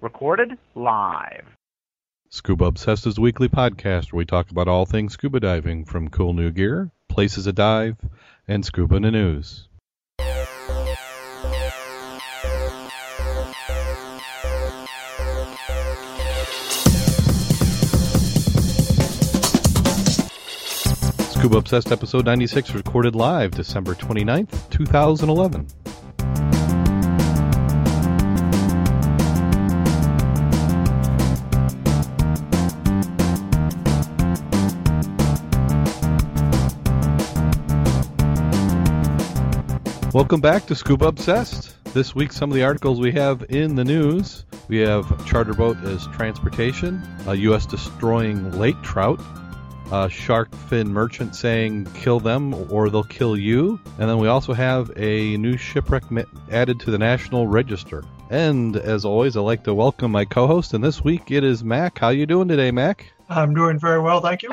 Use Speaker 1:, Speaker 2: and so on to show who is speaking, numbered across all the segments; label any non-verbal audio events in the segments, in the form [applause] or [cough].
Speaker 1: Recorded live.
Speaker 2: Scuba Obsessed is a weekly podcast where we talk about all things scuba diving, from cool new gear, places to dive, and scuba in the news. Scuba Obsessed episode 96 recorded live December 29th, 2011. Welcome back to Scuba Obsessed. This week, some of the articles we have in the news. We have charter boat as transportation, a U.S. destroying lake trout, a shark fin merchant saying kill them or they'll kill you, and then we also have a new shipwreck added to the National Register. And as always, I'd like to welcome my co-host, and this week it is Mac. How you doing today, Mac?
Speaker 3: I'm doing very well, thank you.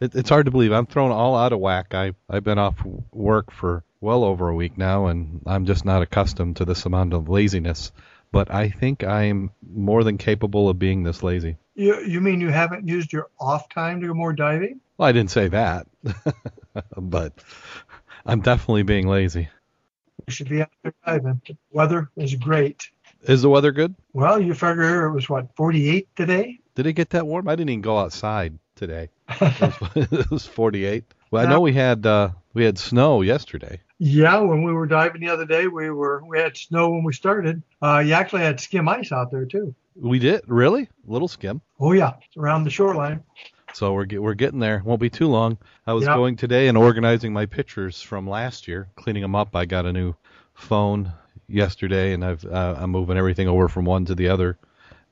Speaker 2: It, it's hard to believe I'm thrown all out of whack. I I've been off work for well over a week now, and I'm just not accustomed to this amount of laziness. But I think I'm more than capable of being this lazy.
Speaker 3: You, you mean you haven't used your off time to go more diving?
Speaker 2: Well, I didn't say that, [laughs] but I'm definitely being lazy.
Speaker 3: You should be out there diving. The weather is great.
Speaker 2: Is the weather good?
Speaker 3: Well, you figure it was what 48 today.
Speaker 2: Did it get that warm? I didn't even go outside today. [laughs] it, was, [laughs] it was 48. Well, I know we had uh, we had snow yesterday.
Speaker 3: Yeah, when we were diving the other day, we were we had snow when we started. Uh, you actually had skim ice out there too.
Speaker 2: We did really little skim.
Speaker 3: Oh yeah, around the shoreline.
Speaker 2: So we're we're getting there. Won't be too long. I was yep. going today and organizing my pictures from last year, cleaning them up. I got a new phone yesterday, and I've uh, I'm moving everything over from one to the other.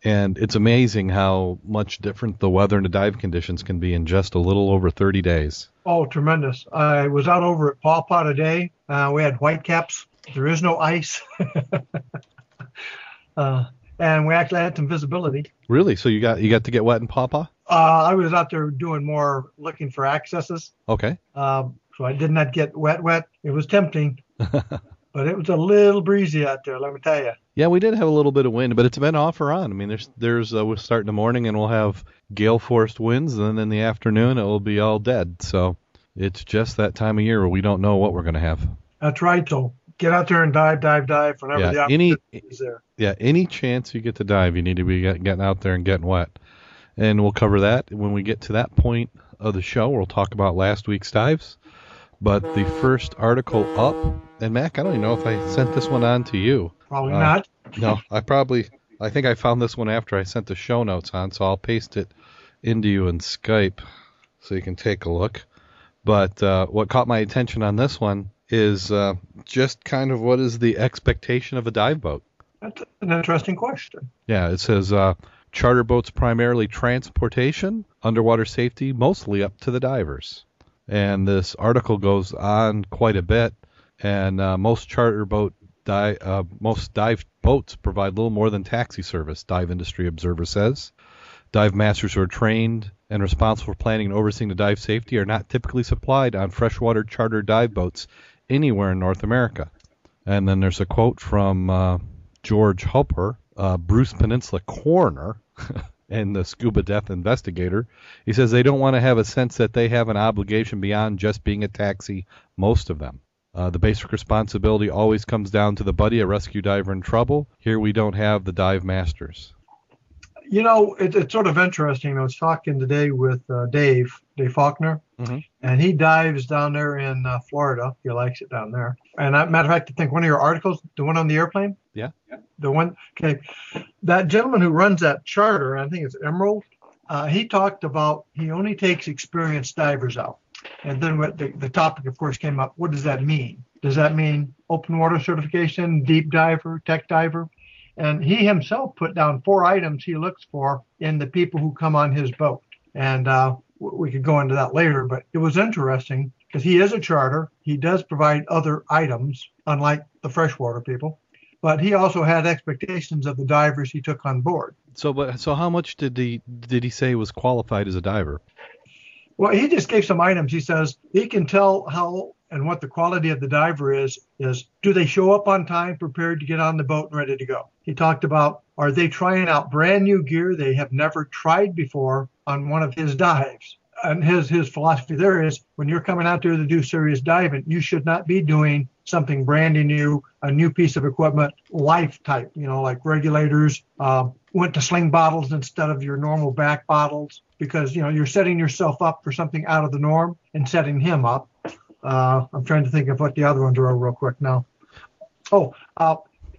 Speaker 2: And it's amazing how much different the weather and the dive conditions can be in just a little over 30 days.
Speaker 3: Oh, tremendous. I was out over at Paw Paw today. Uh, we had whitecaps. There is no ice. [laughs] uh, and we actually had some visibility.
Speaker 2: Really? So you got you got to get wet in Paw Paw?
Speaker 3: Uh, I was out there doing more looking for accesses.
Speaker 2: Okay.
Speaker 3: Um, so I did not get wet wet. It was tempting. [laughs] but it was a little breezy out there, let me tell you.
Speaker 2: Yeah, we did have a little bit of wind, but it's been off or on. I mean, there's there's uh, we'll start in the morning and we'll have gale force winds, and then in the afternoon it will be all dead. So it's just that time of year where we don't know what we're going to have.
Speaker 3: That's right. So get out there and dive, dive, dive whenever yeah, the opportunity any, is there.
Speaker 2: Yeah, any chance you get to dive, you need to be getting out there and getting wet. And we'll cover that when we get to that point of the show. We'll talk about last week's dives. But the first article up, and Mac, I don't even know if I sent this one on to you.
Speaker 3: Probably uh, not.
Speaker 2: no, I probably, I think I found this one after I sent the show notes on, so I'll paste it into you in Skype so you can take a look. But uh, what caught my attention on this one is uh, just kind of what is the expectation of a dive boat?
Speaker 3: That's an interesting question.
Speaker 2: Yeah, it says uh, charter boats primarily transportation, underwater safety, mostly up to the divers and this article goes on quite a bit. And uh, most charter boat di- uh, most dive boats provide little more than taxi service. Dive Industry Observer says. Dive masters who are trained and responsible for planning and overseeing the dive safety are not typically supplied on freshwater charter dive boats anywhere in North America. And then there's a quote from uh, George Hupper, uh, Bruce Peninsula coroner, [laughs] and the scuba death investigator. He says they don't want to have a sense that they have an obligation beyond just being a taxi, most of them. Uh, the basic responsibility always comes down to the buddy, a rescue diver in trouble. Here we don't have the dive masters.
Speaker 3: You know, it, it's sort of interesting. I was talking today with uh, Dave, Dave Faulkner, mm-hmm. and he dives down there in uh, Florida. He likes it down there. And uh, matter of fact, I think one of your articles, the one on the airplane,
Speaker 2: yeah,
Speaker 3: the one, okay, that gentleman who runs that charter, I think it's Emerald. Uh, he talked about he only takes experienced divers out. And then what the, the topic, of course, came up. What does that mean? Does that mean open water certification, deep diver, tech diver? And he himself put down four items he looks for in the people who come on his boat. And uh, we could go into that later, but it was interesting because he is a charter. He does provide other items, unlike the freshwater people. But he also had expectations of the divers he took on board.
Speaker 2: So, but so how much did he did he say was qualified as a diver?
Speaker 3: Well, he just gave some items. He says he can tell how and what the quality of the diver is is do they show up on time prepared to get on the boat and ready to go? He talked about are they trying out brand new gear they have never tried before on one of his dives? And his his philosophy there is when you're coming out there to do serious diving you should not be doing something brand new a new piece of equipment life type you know like regulators uh, went to sling bottles instead of your normal back bottles because you know you're setting yourself up for something out of the norm and setting him up uh, I'm trying to think of what the other ones are real quick now. Oh, uh,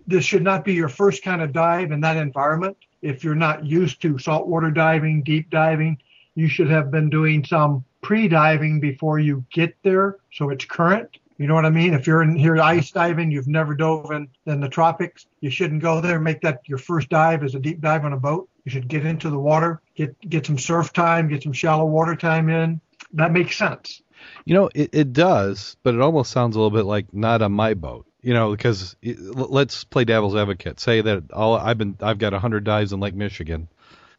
Speaker 3: this should not be your first kind of dive in that environment. If you're not used to saltwater diving, deep diving, you should have been doing some pre-diving before you get there, so it's current. You know what I mean? If you're in here ice diving, you've never dove in, in the tropics, you shouldn't go there. Make that your first dive as a deep dive on a boat. You should get into the water, get get some surf time, get some shallow water time in. That makes sense.
Speaker 2: You know, it, it does, but it almost sounds a little bit like not on my boat. You know, because let's play devil's advocate. Say that all I've been I've got 100 dives in Lake Michigan,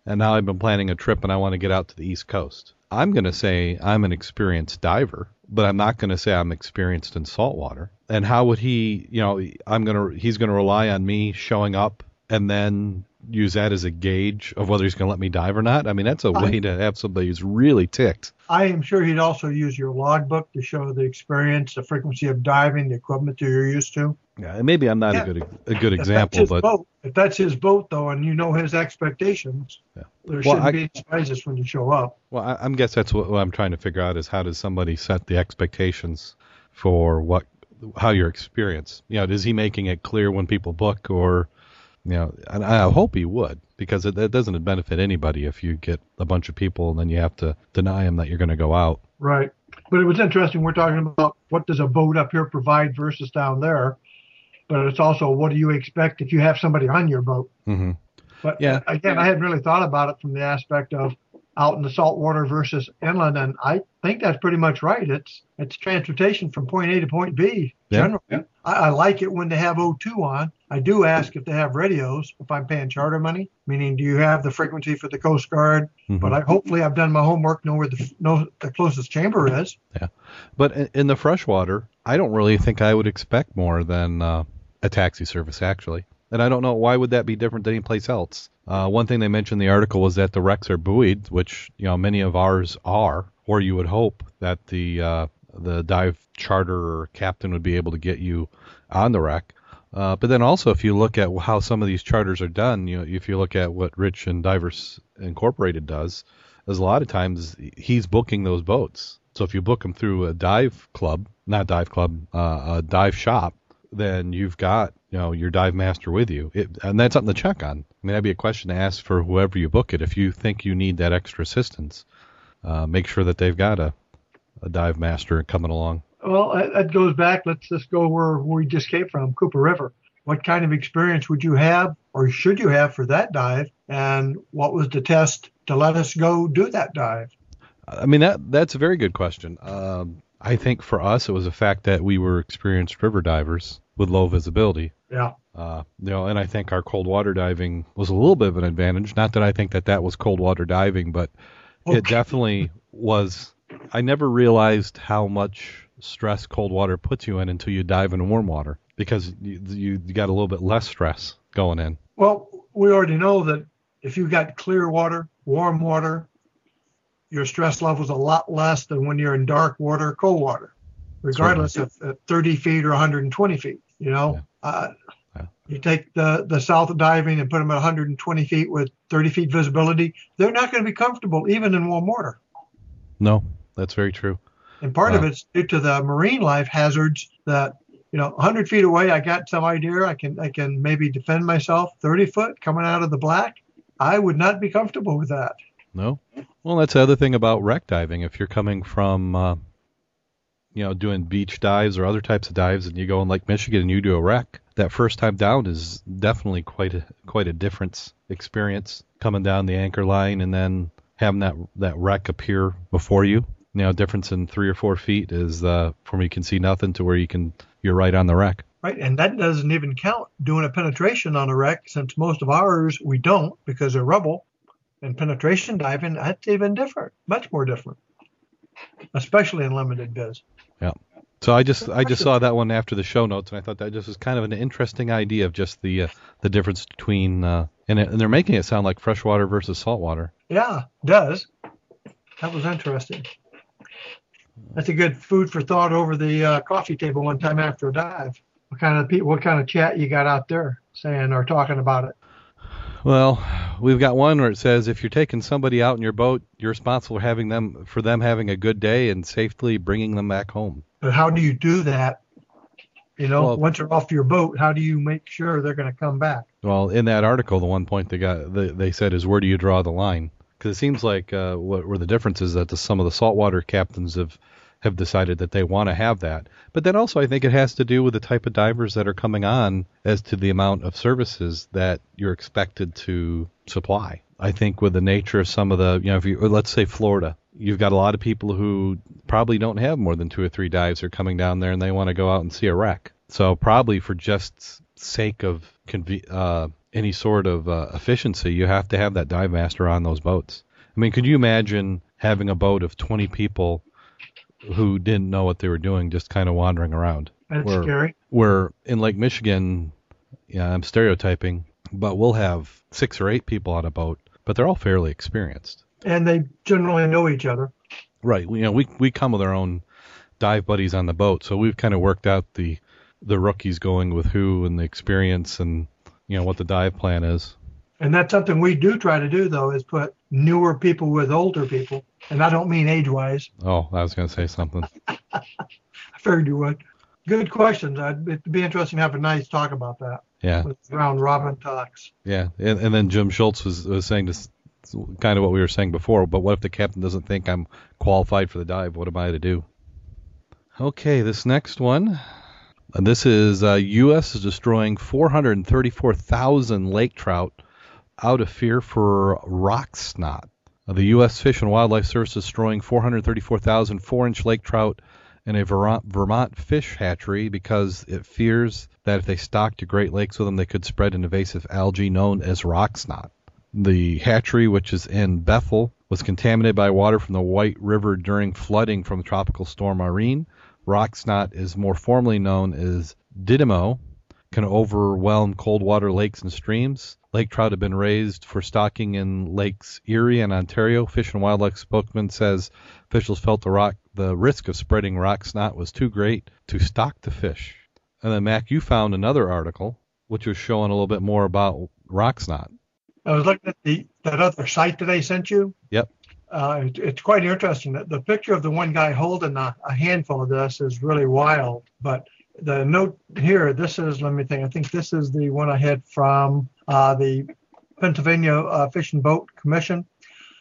Speaker 2: and now I've been planning a trip and I want to get out to the East Coast. I'm going to say I'm an experienced diver, but I'm not going to say I'm experienced in saltwater. And how would he, you know, I'm going to he's going to rely on me showing up and then use that as a gauge of whether he's going to let me dive or not. I mean, that's a way to have somebody who's really ticked.
Speaker 3: I am sure he'd also use your logbook to show the experience, the frequency of diving, the equipment that you're used to.
Speaker 2: Yeah, maybe I'm not yeah. a good a good example,
Speaker 3: if
Speaker 2: but
Speaker 3: boat, if that's his boat though, and you know his expectations, yeah. there well, shouldn't I, be surprises when you show up.
Speaker 2: Well, I, I guess that's what, what I'm trying to figure out is how does somebody set the expectations for what how your experience? You know, is he making it clear when people book, or you know, and I hope he would because it, it doesn't benefit anybody if you get a bunch of people and then you have to deny them that you're going to go out.
Speaker 3: Right. But it was interesting. We're talking about what does a boat up here provide versus down there, but it's also what do you expect if you have somebody on your boat.
Speaker 2: Mm-hmm.
Speaker 3: But yeah, again, I hadn't really thought about it from the aspect of out in the saltwater versus inland, and I think that's pretty much right. It's it's transportation from point A to point B.
Speaker 2: Yeah. Generally,
Speaker 3: yeah. I, I, like it when they have O2 on. I do ask if they have radios if I'm paying charter money, meaning do you have the frequency for the Coast Guard? Mm-hmm. But I hopefully I've done my homework, know where the know the closest chamber is.
Speaker 2: Yeah, but in the freshwater, I don't really think I would expect more than uh, a taxi service actually. And I don't know why would that be different than any place else. Uh, one thing they mentioned in the article was that the wrecks are buoyed, which you know many of ours are, or you would hope that the uh, the dive charter or captain would be able to get you on the wreck. Uh, but then also, if you look at how some of these charters are done, you know, if you look at what Rich and Divers Incorporated does, is a lot of times he's booking those boats. So if you book them through a dive club, not dive club, uh, a dive shop, then you've got you know your dive master with you, it, and that's something to check on. I mean, that'd be a question to ask for whoever you book it. If you think you need that extra assistance, uh, make sure that they've got a, a dive master coming along.
Speaker 3: Well, that goes back. Let's just go where we just came from, Cooper River. What kind of experience would you have, or should you have, for that dive? And what was the test to let us go do that dive?
Speaker 2: I mean, that that's a very good question. Um, I think for us, it was the fact that we were experienced river divers with low visibility.
Speaker 3: Yeah.
Speaker 2: Uh, you know, and I think our cold water diving was a little bit of an advantage. Not that I think that that was cold water diving, but okay. it definitely was. I never realized how much stress cold water puts you in until you dive in warm water because you, you got a little bit less stress going in.
Speaker 3: Well, we already know that if you've got clear water, warm water, your stress level is a lot less than when you're in dark water, cold water, regardless of 30 feet or 120 feet. You know, yeah. Uh, yeah. you take the the south diving and put them at 120 feet with 30 feet visibility, they're not going to be comfortable even in warm water.
Speaker 2: No, that's very true.
Speaker 3: And part uh, of it's due to the marine life hazards that you know 100 feet away i got some idea i can i can maybe defend myself 30 foot coming out of the black i would not be comfortable with that
Speaker 2: no. Well, that's the other thing about wreck diving. If you're coming from, uh, you know, doing beach dives or other types of dives, and you go in Lake Michigan and you do a wreck, that first time down is definitely quite a quite a difference experience coming down the anchor line and then having that that wreck appear before you. You know, difference in three or four feet is uh, from you can see nothing to where you can you're right on the wreck.
Speaker 3: Right, and that doesn't even count doing a penetration on a wreck, since most of ours we don't because they're rubble and penetration diving, that's even different, much more different, especially in limited biz.
Speaker 2: Yeah. So I just I just saw that one after the show notes, and I thought that just was kind of an interesting idea of just the uh, the difference between uh, and, it, and they're making it sound like freshwater versus saltwater.
Speaker 3: Yeah, does. That was interesting. That's a good food for thought over the uh, coffee table one time after a dive. What kind of pe- what kind of chat you got out there saying or talking about it?
Speaker 2: Well, we've got one where it says if you're taking somebody out in your boat, you're responsible for having them for them having a good day and safely bringing them back home.
Speaker 3: But how do you do that? You know,
Speaker 2: Well-
Speaker 3: once they're off your boat, how do you make sure they're going to come back?
Speaker 2: Well, in that article, the one point they got they, they said is where do you draw the line? Because it seems like uh, what were the differences that the, some of the saltwater captains have have decided that they want to have that. But then also, I think it has to do with the type of divers that are coming on as to the amount of services that you're expected to supply. I think with the nature of some of the, you know, if you let's say Florida, you've got a lot of people who probably don't have more than two or three dives are coming down there and they want to go out and see a wreck. So probably for just sake of conve- uh, any sort of uh, efficiency, you have to have that dive master on those boats. I mean, could you imagine having a boat of 20 people who didn't know what they were doing, just kind of wandering around?
Speaker 3: That's
Speaker 2: Where-
Speaker 3: scary.
Speaker 2: Where in Lake Michigan, yeah, I'm stereotyping, but we'll have six or eight people on a boat, but they're all fairly experienced.
Speaker 3: And they generally know each other.
Speaker 2: Right. You know, we we come with our own dive buddies on the boat, so we've kind of worked out the the rookies going with who and the experience and you know what the dive plan is.
Speaker 3: And that's something we do try to do, though, is put newer people with older people. And I don't mean age wise.
Speaker 2: Oh, I was going to say something. [laughs]
Speaker 3: I figured you would. Good questions. I'd, it'd be interesting to have a nice talk about that
Speaker 2: Yeah,
Speaker 3: with round robin talks.
Speaker 2: yeah. And, and then Jim Schultz was, was saying this kind of what we were saying before. But what if the captain doesn't think I'm qualified for the dive? What am I to do? Okay, this next one. And this is uh, U.S. is destroying 434,000 lake trout out of fear for rock snot. Uh, the U.S. Fish and Wildlife Service is destroying 434,000 four-inch lake trout in a Vermont, Vermont fish hatchery because it fears that if they stocked the Great Lakes with them, they could spread an invasive algae known as rock snot. The hatchery, which is in Bethel, was contaminated by water from the White River during flooding from Tropical Storm Irene. Rock snot is more formally known as Didymo, can overwhelm cold water lakes and streams. Lake trout have been raised for stocking in lakes Erie and Ontario. Fish and Wildlife spokesman says officials felt the rock the risk of spreading rock snot was too great to stock the fish. And then Mac, you found another article which was showing a little bit more about rock snot.
Speaker 3: I was looking at the that other site that I sent you.
Speaker 2: Yep.
Speaker 3: Uh, it, it's quite interesting. The, the picture of the one guy holding a, a handful of this is really wild. But the note here, this is, let me think, I think this is the one I had from uh, the Pennsylvania uh, Fish and Boat Commission.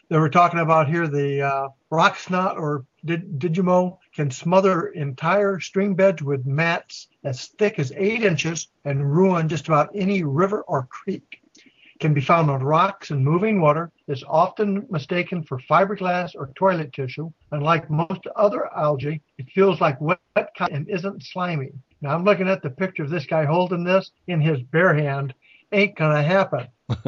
Speaker 3: They were talking about here the uh, rock snot or did, Didymo can smother entire stream beds with mats as thick as eight inches and ruin just about any river or creek can be found on rocks and moving water, is often mistaken for fiberglass or toilet tissue. Unlike most other algae, it feels like wet cotton and isn't slimy. Now I'm looking at the picture of this guy holding this in his bare hand. Ain't gonna happen. [laughs]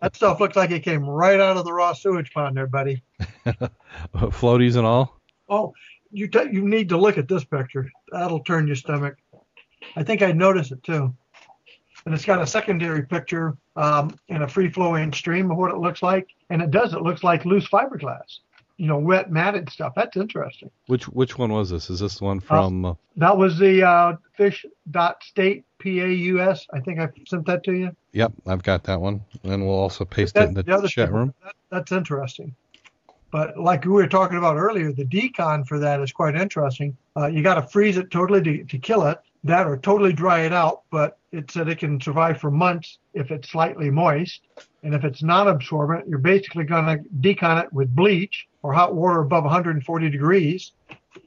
Speaker 3: that stuff looks like it came right out of the raw sewage pond there, buddy. [laughs]
Speaker 2: Floaties and all.
Speaker 3: Oh, you t- you need to look at this picture. That'll turn your stomach. I think I noticed it too. And it's got a secondary picture um, in a free-flowing stream of what it looks like, and it does. It looks like loose fiberglass, you know, wet matted stuff. That's interesting.
Speaker 2: Which which one was this? Is this the one from? Uh,
Speaker 3: That was the uh, fish dot state P A U S. I think I sent that to you.
Speaker 2: yep, I've got that one, and we'll also paste
Speaker 3: That-
Speaker 2: it in the,
Speaker 3: the
Speaker 2: chat room.
Speaker 3: That, that's interesting. But like we were talking about earlier, the decon for that is quite interesting. Uh, you got to freeze it totally to, to kill it, that or totally dry it out. But it said it can survive for months if it's slightly moist. And if it's non absorbent, you're basically going to decon it with bleach or hot water above 140 degrees.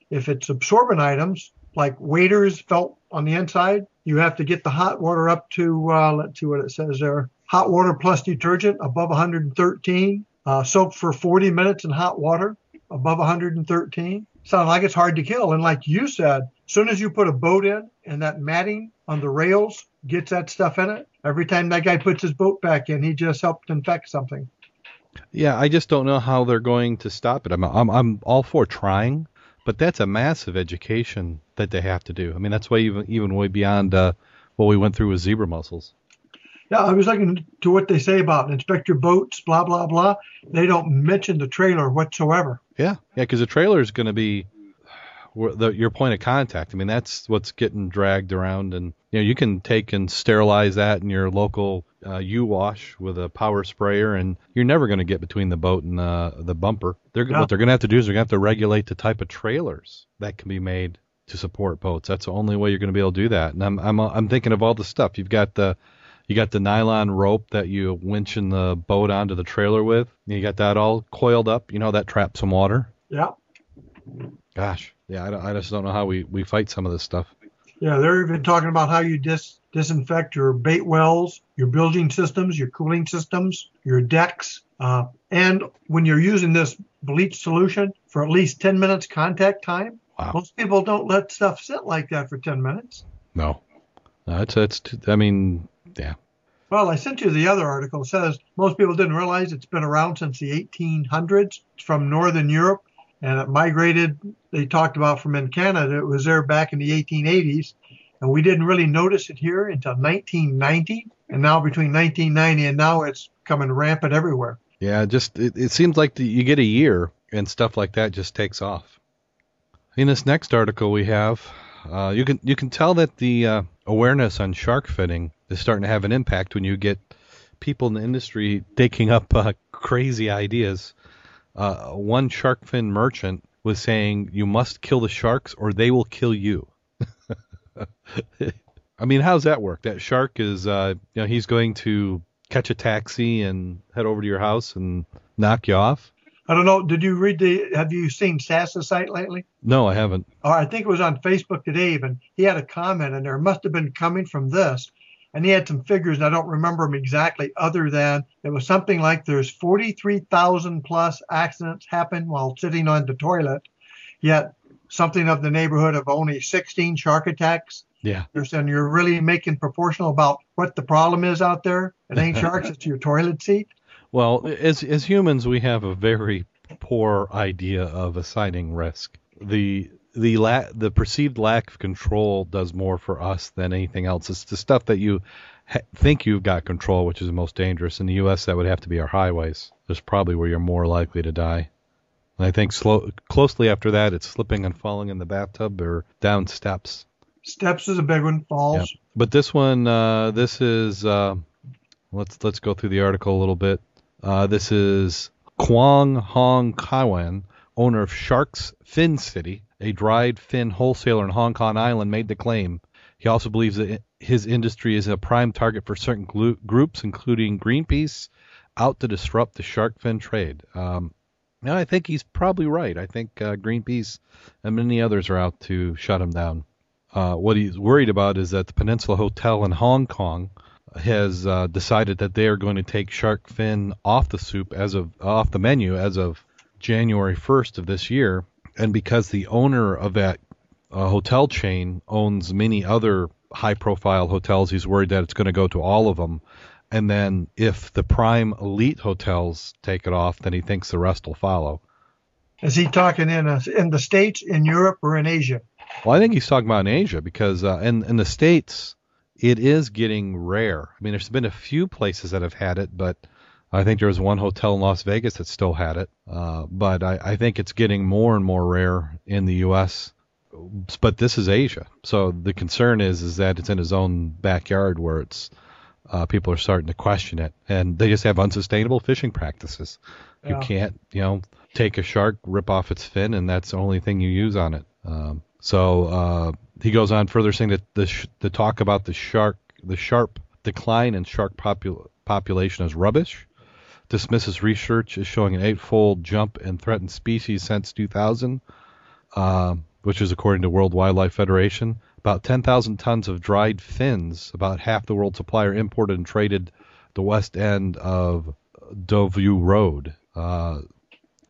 Speaker 3: If it's absorbent items like waders, felt on the inside, you have to get the hot water up to, uh, let's see what it says there hot water plus detergent above 113. Uh, soak for 40 minutes in hot water above 113. Sounds like it's hard to kill. And like you said, soon as you put a boat in and that matting on the rails gets that stuff in it, every time that guy puts his boat back in, he just helped infect something.
Speaker 2: Yeah, I just don't know how they're going to stop it. I'm I'm I'm all for trying, But that's a massive education that they have to do. I mean, that's way even even way beyond uh, what we went through with zebra mussels.
Speaker 3: Yeah, I was looking to what they say about inspect your boats, blah blah blah. They don't mention the trailer whatsoever.
Speaker 2: Yeah, yeah, because the trailer is going to be the, your point of contact. I mean, that's what's getting dragged around, and you know, you can take and sterilize that in your local uh, U-wash with a power sprayer, and you're never going to get between the boat and uh, the bumper. They're
Speaker 3: Yeah.
Speaker 2: what they're going to have to do is they're going to have to regulate the type of trailers that can be made to support boats. That's the only way you're going to be able to do that. And I'm I'm I'm thinking of all the stuff you've got the you got the nylon rope that you winching the boat onto the trailer with. You got that all coiled up. You know that traps some water.
Speaker 3: Yeah,
Speaker 2: Gosh, yeah, I, I just don't know how we, we fight some of this stuff.
Speaker 3: yeah. They're even talking about how you dis disinfect your bait wells, your building systems, your cooling systems, your decks, uh, and when you're using this bleach solution for at least 10 minutes contact time.
Speaker 2: Wow.
Speaker 3: Most people don't let stuff sit like that for 10 minutes.
Speaker 2: No, no it's it's. Too, I mean, yeah,
Speaker 3: Well, I sent you the other article. It says most people didn't realize it's been around since the 1800s. It's from Northern Europe and it migrated. They talked about from in Canada. It was there back in the 1880s. And we didn't really notice it here until 1990. And now between 1990 and now it's coming rampant everywhere.
Speaker 2: yeah. Just it, it seems like the, you get a year and stuff like that just takes off. In this next article we have, uh, you can you can tell that the uh, awareness on shark finning is starting to have an impact when you get people in the industry taking up uh, crazy ideas. Uh, one shark fin merchant was saying you must kill the sharks or they will kill you. [laughs] I mean, how's that work? That shark is, uh, you know, he's going to catch a taxi and head over to your house and knock you off.
Speaker 3: I don't know. Did you read the, have you seen Sasa site lately?
Speaker 2: No, I haven't.
Speaker 3: or I think it was on Facebook today even, he had a comment and there must have been coming from this. And he had some figures, and I don't remember them exactly, other than it was something like there's 43,000 plus accidents happen while sitting on the toilet, yet something of the neighborhood of only 16 shark attacks.
Speaker 2: Yeah.
Speaker 3: Saying you're really making proportional about what the problem is out there. It ain't sharks, it's your toilet seat. [laughs]
Speaker 2: Well, as as humans, we have a very poor idea of assigning risk. The the la- the perceived lack of control does more for us than anything else. It's the stuff that you ha- think you've got control, which is the most dangerous. In the U.S., that would have to be our highways. That's probably where you're more likely to die. And I think slow, closely after that, it's slipping and falling in the bathtub or down steps.
Speaker 3: Steps is a big one, falls.
Speaker 2: But this one, uh, this is uh, let's let's go through the article a little bit. Uh, this is Kwang Hong Kaiwan, owner of Sharks Fin City, a dried fin wholesaler in Hong Kong Island, made the claim. He also believes that his industry is a prime target for certain glu- groups, including Greenpeace, out to disrupt the shark fin trade. Um, I think he's probably right. I think uh, Greenpeace and many others are out to shut him down. Uh, what he's worried about is that the Peninsula Hotel in Hong Kong has uh, decided that they are going to take shark fin off the soup as of off the menu as of January 1st of this year, and because the owner of that uh, hotel chain owns many other high-profile hotels, he's worried that it's going to go to all of them. And then if the prime elite hotels take it off, then he thinks the rest will follow.
Speaker 3: Is he talking in, a, in the States, in Europe, or in Asia?
Speaker 2: Well, I think he's talking about in Asia because uh, in in the states it is getting rare. I mean, there's been a few places that have had it, but I think there was one hotel in Las Vegas that still had it. Uh, but I, I think it's getting more and more rare in the U.S. But this is Asia, so the concern is is that it's in his own backyard where it's uh, people are starting to question it, and they just have unsustainable fishing practices. You can't, you know, take a shark, rip off its fin, and that's the only thing you use on it. Um, so uh, he goes on further saying that the sh- the talk about the shark, the sharp decline in shark popul- population is rubbish. Dismisses research is showing an eightfold jump in threatened species since 2000, uh, which is according to World Wildlife Federation. About 10,000 tons of dried fins, about half the world's supply, are imported and traded the west end of Des Voeux Road. Uh,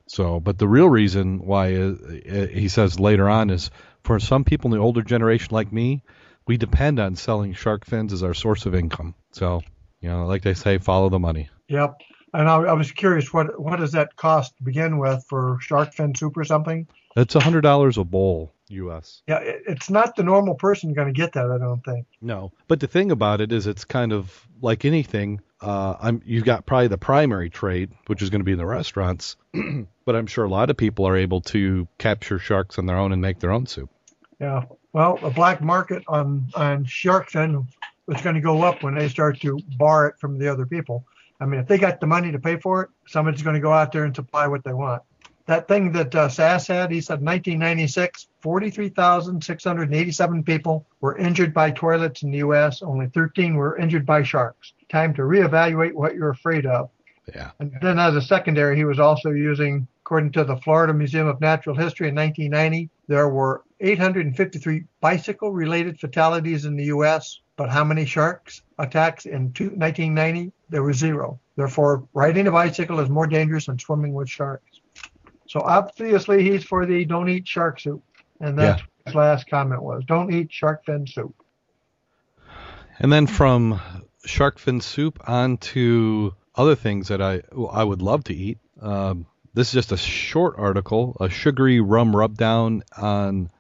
Speaker 2: so, but the real reason why uh, uh, he says later on is for some people in the older generation like me, we depend on selling shark fins as our source of income. So, you know, like they say, follow the money.
Speaker 3: Yep. And I, I was curious, what what does that cost to begin with for shark fin soup or something?
Speaker 2: It's a hundred dollars a bowl, U.S.
Speaker 3: Yeah, it, it's not the normal person going to get that. I don't think.
Speaker 2: No, but the thing about it is, it's kind of like anything. Uh, I'm you've got probably the primary trade, which is going to be in the restaurants, [clears throat] but I'm sure a lot of people are able to capture sharks on their own and make their own soup.
Speaker 3: Yeah. Well, the black market on on shark fin is going to go up when they start to bar it from the other people. I mean, if they got the money to pay for it, somebody's going to go out there and supply what they want. That thing that uh, SAS had, he said 1996, 43,687 people were injured by toilets in the U.S. Only 13 were injured by sharks. Time to reevaluate what you're afraid of.
Speaker 2: Yeah.
Speaker 3: And then as a secondary, he was also using, according to the Florida Museum of Natural History in 1990, there were 853 bicycle related fatalities in the U.S., but how many sharks attacks in two, 1990? There were zero. Therefore, riding a bicycle is more dangerous than swimming with sharks. So obviously, he's for the don't eat shark soup. And that's
Speaker 2: Yeah.
Speaker 3: what his last comment was don't eat shark fin soup.
Speaker 2: And then from shark fin soup on to other things that I I would love to eat. Um, this is just a short article, a sugary rum rub down on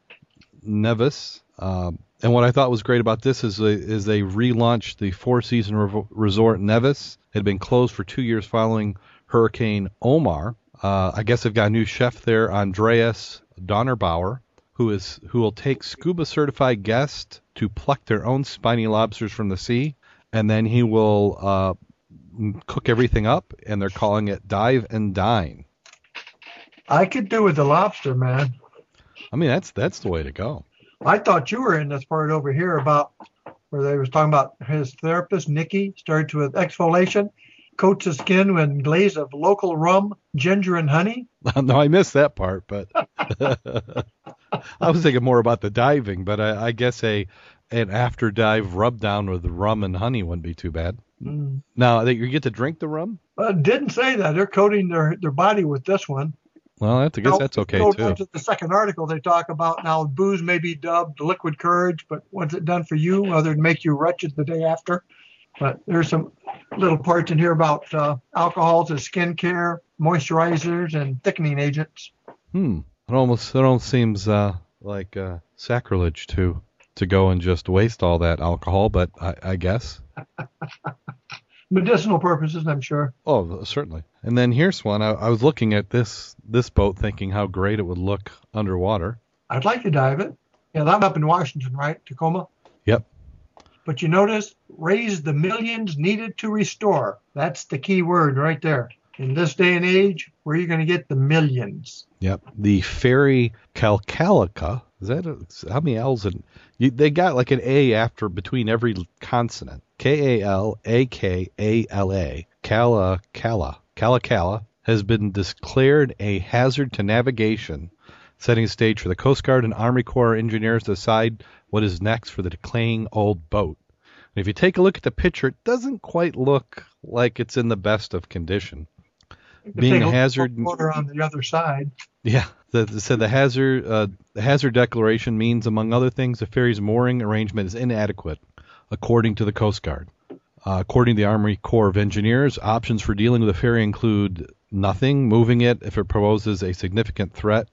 Speaker 2: Nevis. Um, and what I thought was great about this is they, is they relaunched the Four Season Revo- Resort Nevis. It had been closed for two years following Hurricane Omar. Uh, I guess they've got a new chef there, Andreas Donnerbauer, who is who will take scuba certified guests to pluck their own spiny lobsters from the sea, and then he will uh, cook everything up, and they're calling it dive and dine.
Speaker 3: I could do with the lobster, man.
Speaker 2: I mean, that's that's the way to go.
Speaker 3: I thought you were in this part over here about where they was talking about his therapist Nikki started with exfoliation, coats the skin with glaze of local rum, ginger, and honey. [laughs]
Speaker 2: no, I missed that part, but [laughs] I was thinking more about the diving. But I, I guess a an after dive rub down with rum and honey wouldn't be too bad.
Speaker 3: Mm.
Speaker 2: Now that you get to drink the rum,
Speaker 3: Uh, didn't say that they're coating their, their body with this one.
Speaker 2: Well, that's, I guess
Speaker 3: Now,
Speaker 2: that's okay
Speaker 3: go
Speaker 2: too.
Speaker 3: to the second article, they talk about now booze may be dubbed liquid courage, but what's it done for you other than make you wretched the day after? But there's some little parts in here about uh, alcohols as skincare, moisturizers, and thickening agents.
Speaker 2: Hmm. It almost it almost seems uh, like uh, sacrilege to to go and just waste all that alcohol, but I, I guess. [laughs]
Speaker 3: Medicinal purposes, I'm sure.
Speaker 2: Oh, certainly. And then here's one. I, I was looking at this this boat, thinking how great it would look underwater.
Speaker 3: I'd like to dive it. Yeah, I'm up in Washington, right? Tacoma.
Speaker 2: Yep.
Speaker 3: But you notice, raise the millions needed to restore. That's the key word right there. In this day and age, where are you going to get the millions?
Speaker 2: Yep. The ferry Calcalica. Is that a, how many L's? You, they got like an A after between every consonant. K A L A K A L A. Cala Cala. Has been declared a hazard to navigation, setting a stage for the Coast Guard and Army Corps engineers to decide what is next for the decaying old boat. And if you take a look at the picture, it doesn't quite look like it's in the best of condition. Being a hazard-
Speaker 3: Water on the other side.
Speaker 2: Yeah, the, said the hazard uh, the hazard declaration means, among other things, the ferry's mooring arrangement is inadequate, according to the Coast Guard. Uh, according to the Army Corps of Engineers, options for dealing with the ferry include nothing, moving it if it poses a significant threat,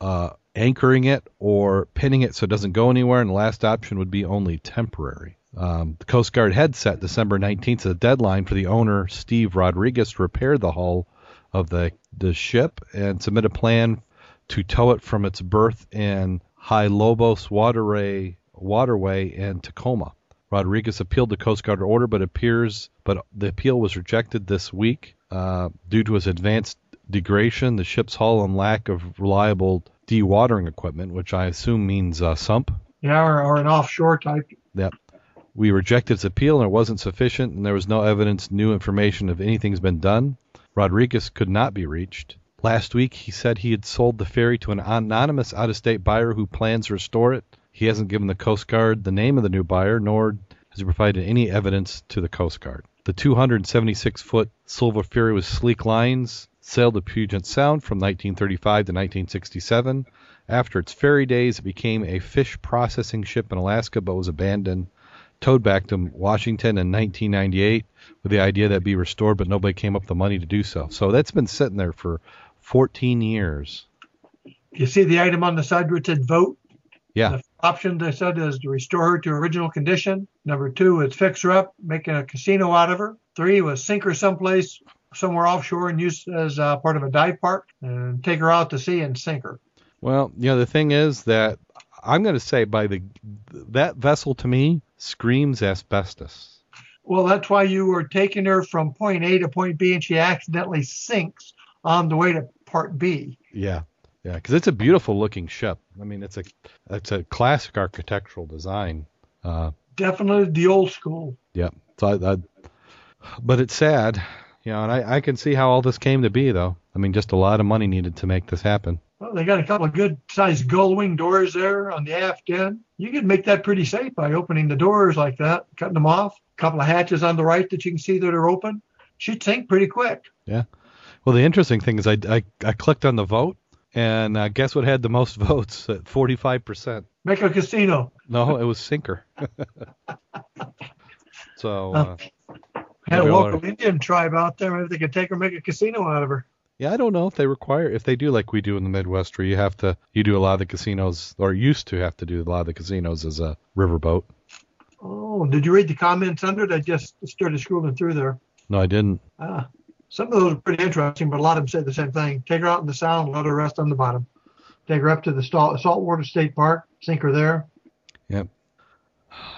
Speaker 2: uh, anchoring it, or pinning it so it doesn't go anywhere, and the last option would be only temporary. Um, the Coast Guard had set December 19th as a deadline for the owner, Steve Rodriguez, to repair the hull of the, the ship and submit a plan to tow it from its berth in Hylebos waterway, waterway in Tacoma. Rodriguez appealed the Coast Guard order, but appears but the appeal was rejected this week uh, due to its advanced degradation, the ship's hull, and lack of reliable dewatering equipment, which I assume means uh, sump.
Speaker 3: Yeah, or, or an offshore type.
Speaker 2: Yep. We rejected its appeal and it wasn't sufficient, and there was no evidence, new information of anything's been done. Rodriguez could not be reached. Last week, he said he had sold the ferry to an anonymous out of state buyer who plans to restore it. He hasn't given the Coast Guard the name of the new buyer, nor has he provided any evidence to the Coast Guard. The 276 foot Silver Ferry with sleek lines sailed to Puget Sound from 1935 to 1967. After its ferry days, it became a fish processing ship in Alaska but was abandoned towed back to Washington in 1998 with the idea that it'd be restored, but nobody came up with the money to do so. So that's been sitting there for 14 years.
Speaker 3: You see the item on the side where it said vote?
Speaker 2: Yeah.
Speaker 3: The option they said is to restore her to original condition. Number two is fix her up, making a casino out of her. Three was sink her someplace somewhere offshore and use as uh, part of a dive park and take her out to sea and sink her.
Speaker 2: Well, you know, the thing is that I'm going to say by the that vessel to me screams asbestos.
Speaker 3: Well, that's why you were taking her from point A to point B and she accidentally sinks on the way to part B.
Speaker 2: Yeah. Yeah, because it's a beautiful looking ship. I mean, it's a it's a classic architectural design. Uh,
Speaker 3: Definitely the old school.
Speaker 2: yeah. So I, I, but it's sad, you know, and I, I can see how all this came to be, though. I mean, just a lot of money needed to make this happen.
Speaker 3: Well, they got a couple of good sized gull wing doors there on the aft end. You could make that pretty safe by opening the doors like that, cutting them off. A couple of hatches on the right that you can see that are open. She'd sink pretty quick. Yeah.
Speaker 2: Well, the interesting thing is I, I, I clicked on the vote, and uh, guess what had the most [laughs] votes at 45%?
Speaker 3: Make a casino.
Speaker 2: No, it was Sinker. [laughs] so, uh,
Speaker 3: Had a local Indian tribe out there. Maybe they could take her, make a casino out of her.
Speaker 2: Yeah, I don't know if they require, if they do like we do in the Midwest, where you have to, you do a lot of the casinos, or used to have to do a lot of the casinos as a riverboat.
Speaker 3: Oh, did you read the comments under it? I just started scrolling through there.
Speaker 2: No, I didn't.
Speaker 3: Ah, some of those are pretty interesting, but a lot of them say the same thing. Take her out in the sound, let her rest on the bottom. Take her up to the Salt- Saltwater State Park, sink her there. Yeah.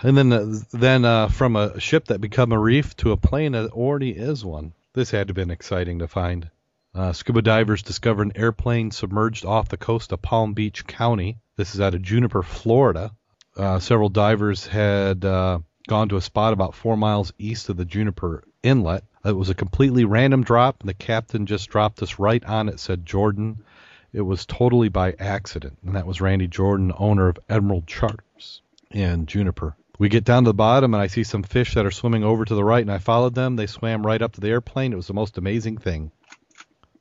Speaker 2: And then, uh, then uh, from a ship that become a reef to a plane that already is one. This had to have been exciting to find. Uh, scuba divers discovered an airplane submerged off the coast of Palm Beach County. This is out of Jupiter, Florida. Uh, several divers had uh, gone to a spot about four miles east of the Jupiter Inlet. It was a completely random drop, and the captain just dropped us right on it, said Jordan. It was totally by accident, and that was Randy Jordan, owner of Emerald Charters in Jupiter. We get down to the bottom, and I see some fish that are swimming over to the right, and I followed them. They swam right up to the airplane. It was the most amazing thing.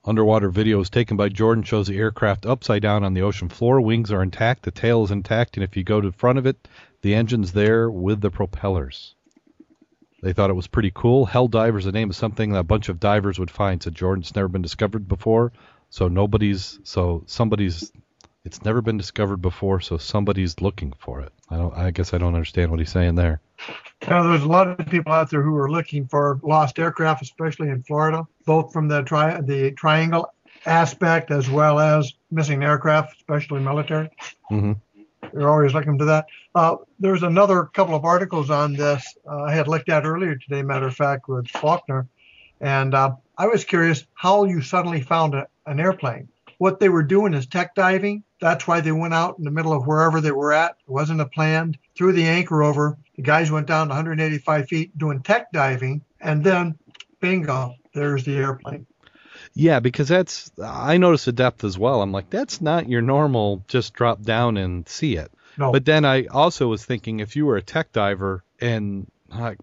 Speaker 2: Underwater videos taken by Jordan shows the aircraft upside down on the ocean floor. Wings are intact, the tail is intact, and if you go to the front of it, the engine's there with the propellers. They thought it was pretty cool. Helldiver is the name of something that a bunch of divers would find. So Jordan's never been discovered before. So nobody's so somebody's it's never been discovered before, so somebody's looking for it. I don't I guess I don't understand what he's saying there.
Speaker 3: Now, there's a lot of people out there who are looking for lost aircraft, especially in Florida, both from the tri- the triangle aspect as well as missing aircraft, especially military.
Speaker 2: Mhm.
Speaker 3: They're always looking to that. Uh, there's another couple of articles on this uh, I had looked at earlier today, matter of fact, with Faulkner, and uh, I was curious how you suddenly found a, an airplane. What they were doing is tech diving. That's why they went out in the middle of wherever they were at. It wasn't a planned. Threw the anchor over. The guys went down 185 feet doing tech diving, and then, bingo, there's the airplane.
Speaker 2: Yeah, because that's I noticed the depth as well. I'm like, that's not your normal just drop down and see it.
Speaker 3: No,
Speaker 2: But then I also was thinking if you were a tech diver and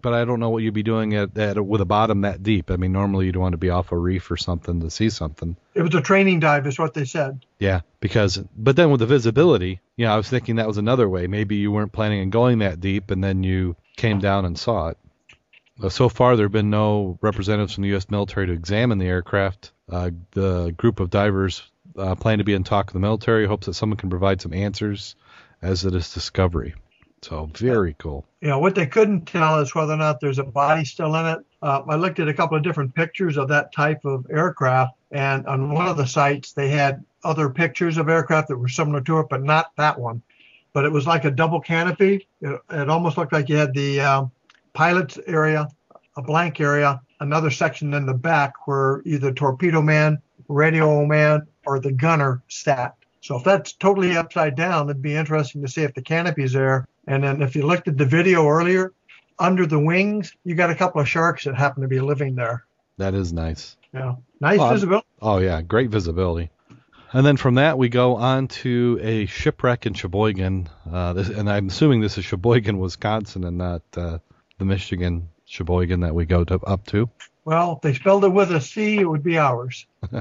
Speaker 2: but I don't know what you'd be doing at, at with a bottom that deep. I mean, normally you'd want to be off a reef or something to see something.
Speaker 3: it was a training dive, is what they said.
Speaker 2: Yeah, because but then with the visibility, you know, I was thinking that was another way. Maybe you weren't planning on going that deep, and then you came down and saw it. So far, there have been no representatives from the U.S. military to examine the aircraft. Uh, the group of divers uh, plan to be in talk with the military. Hopes that someone can provide some answers as to this discovery. So very cool.
Speaker 3: You know, what they couldn't tell is whether or not there's a body still in it. Uh, I looked at a couple of different pictures of that type of aircraft, and on one of the sites, they had other pictures of aircraft that were similar to it, but not that one. But it was like a double canopy. It, it almost looked like you had the um, pilot's area, a blank area, another section in the back where either torpedo man, radio man, or the gunner sat. So if that's totally upside down, it'd be interesting to see if the canopy's there. And then if you looked at the video earlier, under the wings, you got a couple of sharks that happen to be living there.
Speaker 2: That is nice.
Speaker 3: Yeah, nice
Speaker 2: I'm-
Speaker 3: visibility.
Speaker 2: Oh yeah, great visibility. And then from that we go on to a shipwreck in Sheboygan, uh, this, and I'm assuming this is Sheboygan, Wisconsin, and not uh, the Michigan Cheboygan that we go to, up to.
Speaker 3: Well, if they spelled it with a C, it would be ours. [laughs]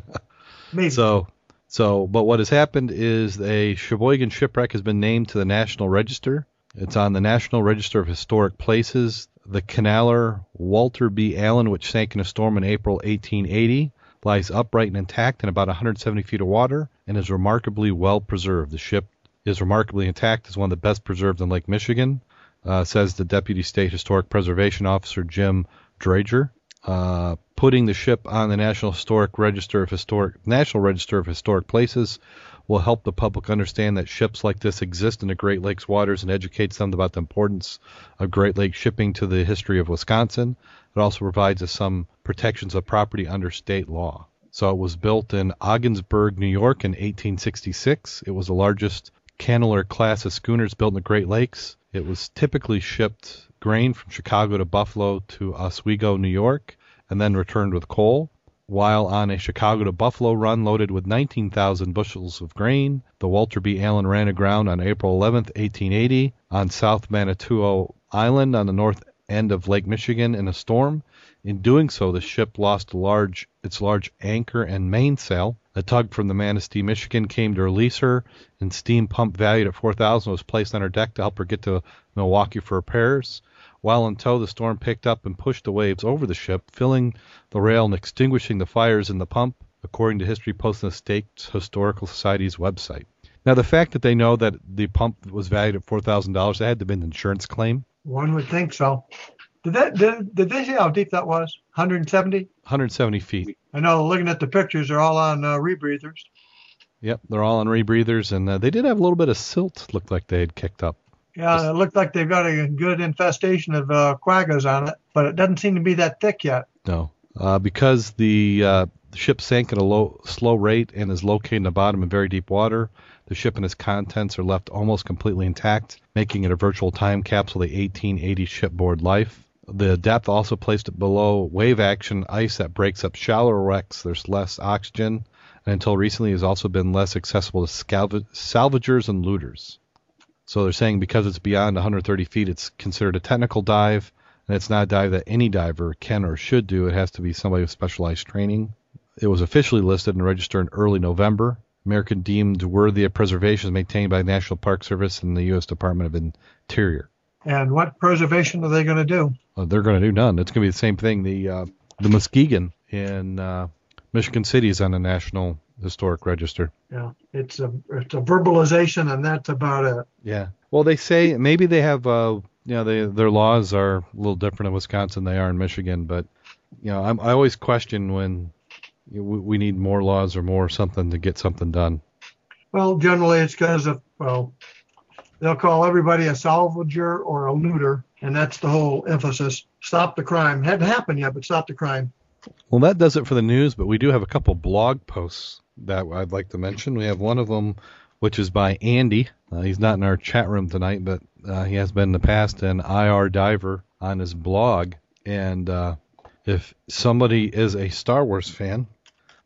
Speaker 3: Maybe.
Speaker 2: So, so, but what has happened is a Sheboygan shipwreck has been named to the National Register. It's on the National Register of Historic Places. The canaler Walter B. Allen, which sank in a storm in April 1880, lies upright and intact in about 170 feet of water and is remarkably well preserved. The ship is remarkably intact, is one of the best preserved in Lake Michigan, uh, says the Deputy State Historic Preservation Officer Jim Draeger. Uh, putting the ship on the National Historic Register of Historic National Register of Historic Places will help the public understand that ships like this exist in the Great Lakes waters and educates them about the importance of Great Lakes shipping to the history of Wisconsin. It also provides us some protections of property under state law. So it was built in Ogdensburg, New York in 1866. It was the largest canaller class of schooners built in the Great Lakes. It was typically shipped grain from Chicago to Buffalo to Oswego, New York, and then returned with coal. While on a Chicago to Buffalo run loaded with 19,000 bushels of grain, the Walter B. Allen ran aground on April 11, 1880, on South Manitou Island on the north end of Lake Michigan in a storm. In doing so, the ship lost large, its large anchor and mainsail. A tug from the Manistee, Michigan, came to release her, and steam pump valued at 4000 was placed on her deck to help her get to Milwaukee for repairs. While in tow, the storm picked up and pushed the waves over the ship, filling the rail and extinguishing the fires in the pump, according to history posted on the State Historical Society's website. Now, the fact that they know that the pump was valued at $4,000, that had to be an insurance claim.
Speaker 3: One would think so. Did that did, did they say how deep that was? 170.
Speaker 2: 170 feet.
Speaker 3: I know. Looking at the pictures, they're all on uh, rebreathers.
Speaker 2: Yep, they're all on rebreathers, and uh, they did have a little bit of silt. Looked like they had kicked up.
Speaker 3: Yeah, it looked like they've got a good infestation of uh, quaggas on it, but it doesn't seem to be that thick yet.
Speaker 2: No, uh, because the, uh, ship sank at a low, slow rate and is located in the bottom of very deep water. The ship and its contents are left almost completely intact, making it a virtual time capsule of the 1880 shipboard life. The depth also placed it below wave action ice that breaks up shallower wrecks. There's less oxygen, and until recently has also been less accessible to salv- salvagers and looters. So they're saying because it's beyond 130 feet, it's considered a technical dive, and it's not a dive that any diver can or should do. It has to be somebody with specialized training. It was officially listed and registered in early November. American deemed worthy of preservation is maintained by the National Park Service and the U.S. Department of Interior.
Speaker 3: And what preservation are they going to do?
Speaker 2: Uh, they're going to do none. It's going to be the same thing. The uh, the Muskegon in uh, Michigan City is on the National Historic Register.
Speaker 3: Yeah, it's a it's a verbalization, and that's about it.
Speaker 2: Yeah. Well, they say maybe they have uh, you know they, their laws are a little different in Wisconsin than they are in Michigan, but you know I'm, I always question when you know, we, we need more laws or more something to get something done.
Speaker 3: Well, generally it's because of well, they'll call everybody a salvager or a looter, and that's the whole emphasis. Stop the crime. Hadn't happened yet, but stop the crime.
Speaker 2: Well, that does it for the news, but we do have a couple blog posts that I'd like to mention. We have one of them, which is by Andy. Uh, he's not in our chat room tonight, but uh, he has been in the past, an IR diver on his blog. And uh, if somebody is a Star Wars fan,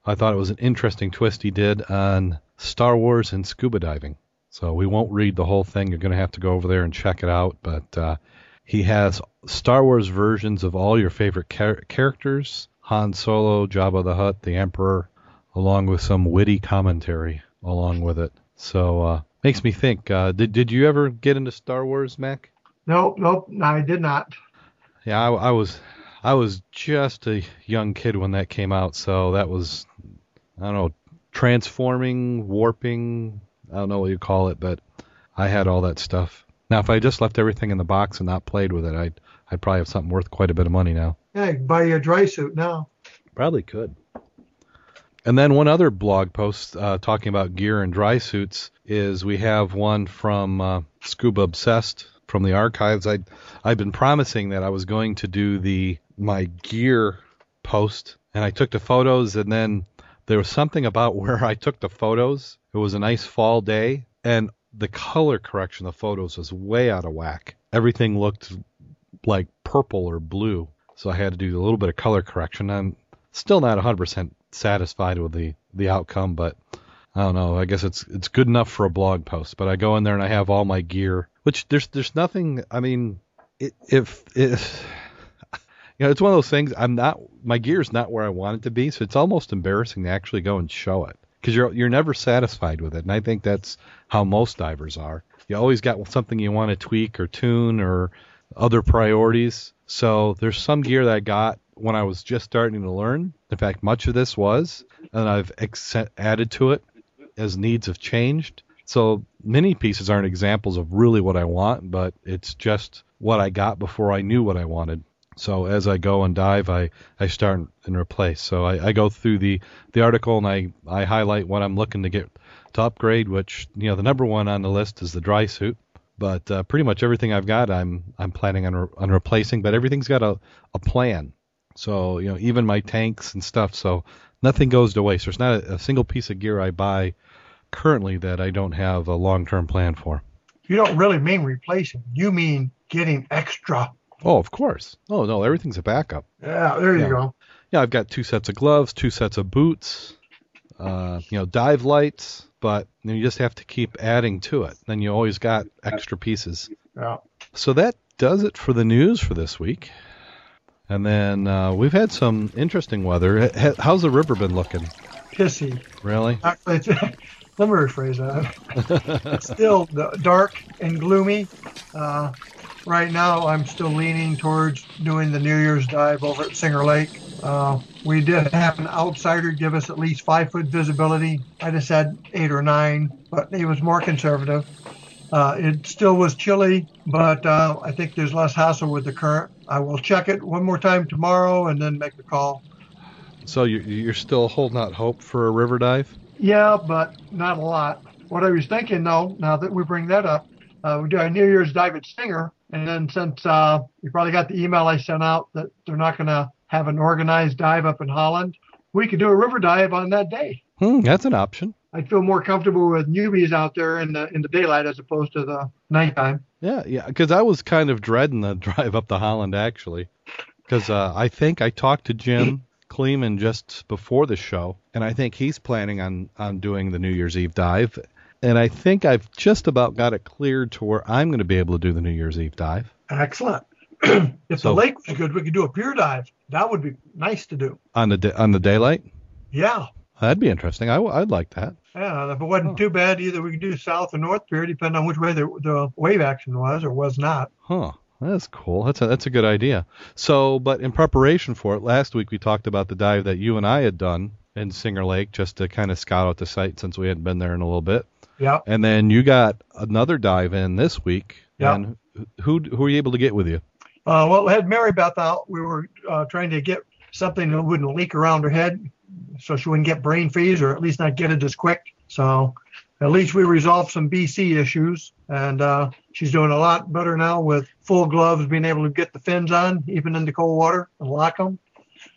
Speaker 2: I thought it was an interesting twist he did on Star Wars and scuba diving. So we won't read the whole thing. You're going to have to go over there and check it out. But uh, he has Star Wars versions of all your favorite char- characters Han Solo, Jabba the Hutt, the Emperor, along with some witty commentary along with it. So uh, makes me think. Uh, did did you ever get into Star Wars, Mac?
Speaker 3: Nope, nope, no, I did not.
Speaker 2: Yeah, I, I was I was just a young kid when that came out, so that was I don't know transforming, warping. I don't know what you call it, but I had all that stuff. Now, if I just left everything in the box and not played with it, I'd I'd probably have something worth quite a bit of money now.
Speaker 3: Yeah, buy you a dry suit now.
Speaker 2: Probably could. And then one other blog post uh, talking about gear and dry suits is we have one from uh, Scuba Obsessed from the archives. I I've been promising that I was going to do the my gear post, and I took the photos, and then there was something about [laughs] where I took the photos. It was a nice fall day, and the color correction of the photos was way out of whack. Everything looked like purple or blue, so I had to do a little bit of color correction. I'm still not 100% satisfied with the the outcome, but I don't know. I guess it's it's good enough for a blog post. But I go in there and I have all my gear, which there's there's nothing. I mean, if if [laughs] you know, it's one of those things. I'm not my gear's not where I want it to be, so it's almost embarrassing to actually go and show it because you're you're never satisfied with it, and I think that's how most divers are. You always got something you want to tweak or tune or other priorities. So there's some gear that I got when I was just starting to learn. In fact, much of this was, and I've ex- added to it as needs have changed. So many pieces aren't examples of really what I want, but it's just what I got before I knew what I wanted. So as I go and dive, I, I start and replace. So I, I go through the, the article and I, I highlight what I'm looking to get to upgrade, which you know the number one on the list is the dry suit. But uh, pretty much everything I've got, I'm I'm planning on, re- on replacing. But everything's got a, a plan. So you know even my tanks and stuff. So nothing goes to waste. There's not a, a single piece of gear I buy currently that I don't have a long-term plan for.
Speaker 3: You don't really mean replacing. You mean getting extra.
Speaker 2: Oh, of course. Oh no, everything's a backup.
Speaker 3: Yeah, there you
Speaker 2: Yeah.
Speaker 3: go.
Speaker 2: Yeah, I've got two sets of gloves, two sets of boots, uh, you know, dive lights, but you, just have to keep adding to it. Then you always got extra pieces.
Speaker 3: Yeah.
Speaker 2: So that does it for the news for this week. And then uh, we've had some interesting weather. How's the river been looking?
Speaker 3: Pissy.
Speaker 2: Really? [laughs]
Speaker 3: Let me rephrase that. [laughs] It's still dark and gloomy. Uh, right now, I'm still leaning towards doing the New Year's dive over at Singer Lake. Uh, we did have an outsider give us at least five foot visibility. I just had eight or nine, but he was more conservative. Uh, it still was chilly, but uh, I think there's less hassle with the current. I will check it one more time tomorrow and then make the call.
Speaker 2: So you- you're still holding out hope for a river dive?
Speaker 3: Yeah, but not a lot. What I was thinking, though, now that we bring that up, uh, we do a New Year's dive at Singer, and then since uh, you probably got the email I sent out that they're not going to have an organized dive up in Holland, we could do a river dive on that day.
Speaker 2: Hmm, that's an option.
Speaker 3: I'd feel more comfortable with newbies out there in the in the daylight as opposed to the nighttime.
Speaker 2: Yeah, yeah, because I was kind of dreading the [laughs] drive up to Holland actually, because uh, I think I talked to Jim [clears throat] Kleeman just before the show, and I think he's planning on on doing the New Year's Eve dive, and I think I've just about got it cleared to where I'm going to be able to do the New Year's Eve dive.
Speaker 3: Excellent. [clears throat] if
Speaker 2: So-
Speaker 3: the lake was good, we could do a pier dive. That would be nice to do.
Speaker 2: on the da- on the daylight.
Speaker 3: Yeah.
Speaker 2: That'd be interesting. I, would like that.
Speaker 3: Yeah, if it wasn't
Speaker 2: Huh.
Speaker 3: too bad, either we could do south or north pier, depending on which way the, the wave action was or was not.
Speaker 2: Huh. That's cool. That's a that's a good idea. So, but in preparation for it, last week we talked about the dive that you and I had done in Singer Lake, just to kind of scout out the site since we hadn't been there in a little bit.
Speaker 3: Yeah.
Speaker 2: And then you got another dive in this week.
Speaker 3: Yeah.
Speaker 2: And who who were you able to get with you?
Speaker 3: Uh, well, we had Mary Beth out. We were uh, trying to get something that wouldn't leak around her head so she wouldn't get brain freeze or at least not get it as quick. So at least we resolved some BC issues. And uh, she's doing a lot better now with full gloves, being able to get the fins on, even in the cold water, and lock them.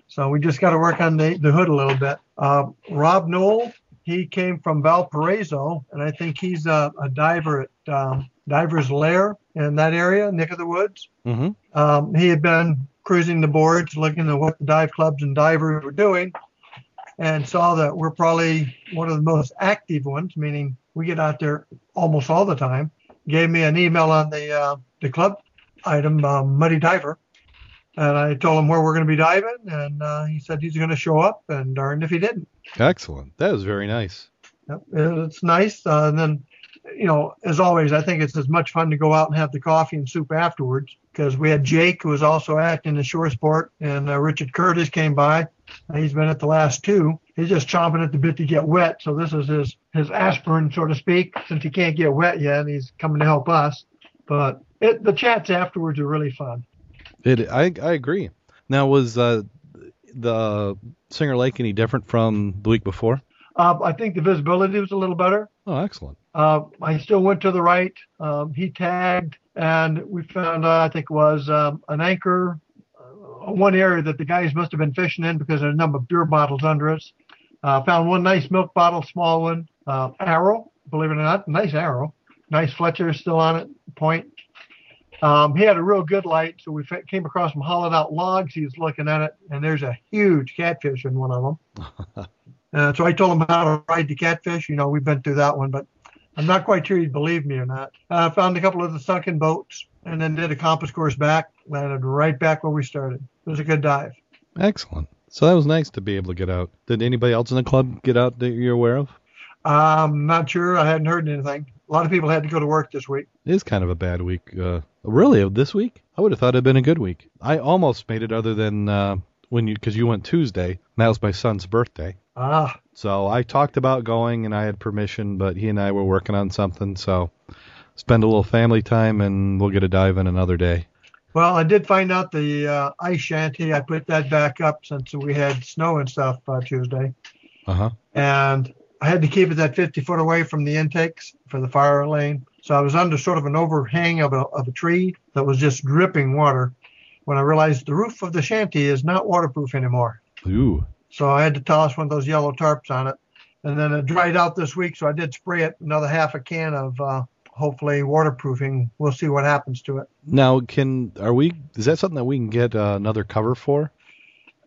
Speaker 3: So we just got to work on the, the hood a little bit. Uh, Rob Knoll, he came from Valparaiso, and I think he's a, a diver at um, Diver's Lair in that area, neck of the woods.
Speaker 2: Mm-hmm.
Speaker 3: Um, he had been cruising the boards, looking at what the dive clubs and divers were doing, and saw that we're probably one of the most active ones, meaning we get out there almost all the time. Gave me an email on the uh, the club item, uh, Muddy Diver, and I told him where we're going to be diving, and uh, he said he's going to show up, and darned if he didn't.
Speaker 2: Excellent. That was very nice.
Speaker 3: Yep, It's nice. Uh, and then, you know, as always, I think it's as much fun to go out and have the coffee and soup afterwards because we had Jake, who was also acting in Shore Sport, and uh, Richard Curtis came by. He's been at the last two. He's just chomping at the bit to get wet. So this is his, his aspirin, so to speak, since he can't get wet yet. And he's coming to help us. But it, the chats afterwards are really fun.
Speaker 2: It. I I agree. Now was uh, the Singer Lake any different from the week before?
Speaker 3: Uh, I think the visibility was a little better.
Speaker 2: Oh, excellent.
Speaker 3: Uh, I still went to the right. Um, he tagged, and we found uh, I think it was um, an anchor, uh, one area that the guys must have been fishing in because there's a number of beer bottles under us. Uh, found one nice milk bottle, small one, uh, arrow. Believe it or not, nice arrow. Nice Fletcher still on it, point. Um, he had a real good light, so we fa- came across some hollowed out logs. He was looking at it, and there's a huge catfish in one of them. [laughs] Uh, so I told him how to ride the catfish. You know, we've been through that one, but I'm not quite sure he'd believe me or not. I uh, found a couple of the sunken boats and then did a compass course back, landed right back where we started. It was a good dive.
Speaker 2: Excellent. So that was nice to be able to get out. Did anybody else in the club get out that you're aware of?
Speaker 3: I'm not sure. I hadn't heard anything. A lot of people had to go to work this week.
Speaker 2: It is kind of a bad week. Uh, really, this week? I would have thought it'd been a good week. I almost made it, other than uh, when you, because you went Tuesday. And that was my son's birthday.
Speaker 3: Ah,
Speaker 2: So I talked about going and I had permission, but he and I were working on something. So spend a little family time and we'll get a dive in another day.
Speaker 3: well, I did find out the uh, ice shanty. I put that back up since we had snow and stuff uh, Tuesday,
Speaker 2: Uh huh.
Speaker 3: and I had to keep it that 50 foot away from the intakes for the fire lane. So I was under sort of an overhang of a, of a tree that was just dripping water when I realized the roof of the shanty is not waterproof anymore.
Speaker 2: Ooh.
Speaker 3: So I had to toss one of those yellow tarps on it. And then it dried out this week, so I did spray it another half a can of uh, hopefully waterproofing. We'll see what happens to it.
Speaker 2: Now, can are we? Is that something that we can get uh, another cover for?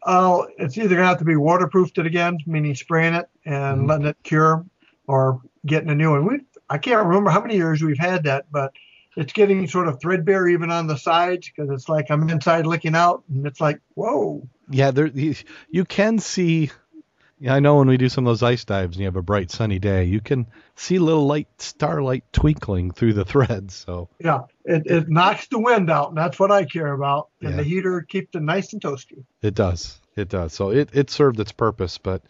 Speaker 3: Uh, it's either going to have to be waterproofed it again, meaning spraying it and
Speaker 2: Mhm.
Speaker 3: letting it cure, or getting a new one. We I can't remember how many years we've had that, but it's getting sort of threadbare even on the sides because it's like I'm inside looking out, and it's like whoa.
Speaker 2: Yeah, there you, you can see. Yeah, I know when we do some of those ice dives and you have a bright sunny day, you can see little light starlight twinkling through the [laughs] threads. So
Speaker 3: Yeah, it, it knocks the wind out, and that's what I care about. And
Speaker 2: Yeah.
Speaker 3: the heater keeps it nice and toasty.
Speaker 2: it does, it does. So it it served its purpose, but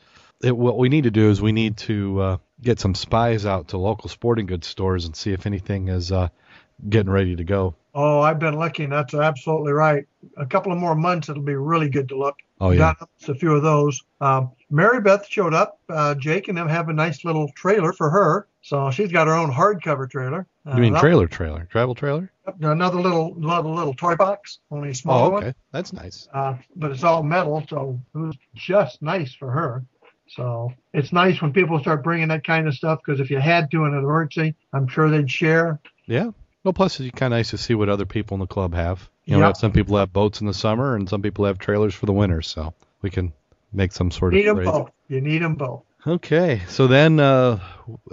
Speaker 2: it, what we need to do is we need to uh, get some spies out to local sporting goods stores and see if anything is uh, getting ready to go.
Speaker 3: Oh, I've been looking. That's absolutely right. A couple of more months, it'll be really good to look.
Speaker 2: Oh yeah,
Speaker 3: Got a few of those. Um, Mary Beth showed up. Uh, Jake and them have a nice little trailer for her. So she's got her own hardcover trailer. Uh,
Speaker 2: you mean
Speaker 3: that-
Speaker 2: trailer, trailer, travel trailer?
Speaker 3: Another little, little, little toy box, only a small
Speaker 2: Oh,
Speaker 3: one.
Speaker 2: okay, that's nice.
Speaker 3: Uh, but it's all metal, so it was just nice for her. So it's nice when people start bringing that kind of stuff because if you had to in an emergency, I'm sure they'd share.
Speaker 2: Yeah. No, plus it's kind of nice to see what other people in the club have. You know,
Speaker 3: Yep.
Speaker 2: some people have boats in the summer, and some people have trailers for the winter, so we can make some sort
Speaker 3: Need
Speaker 2: of.
Speaker 3: them both. You need them both.
Speaker 2: Okay, so then, uh,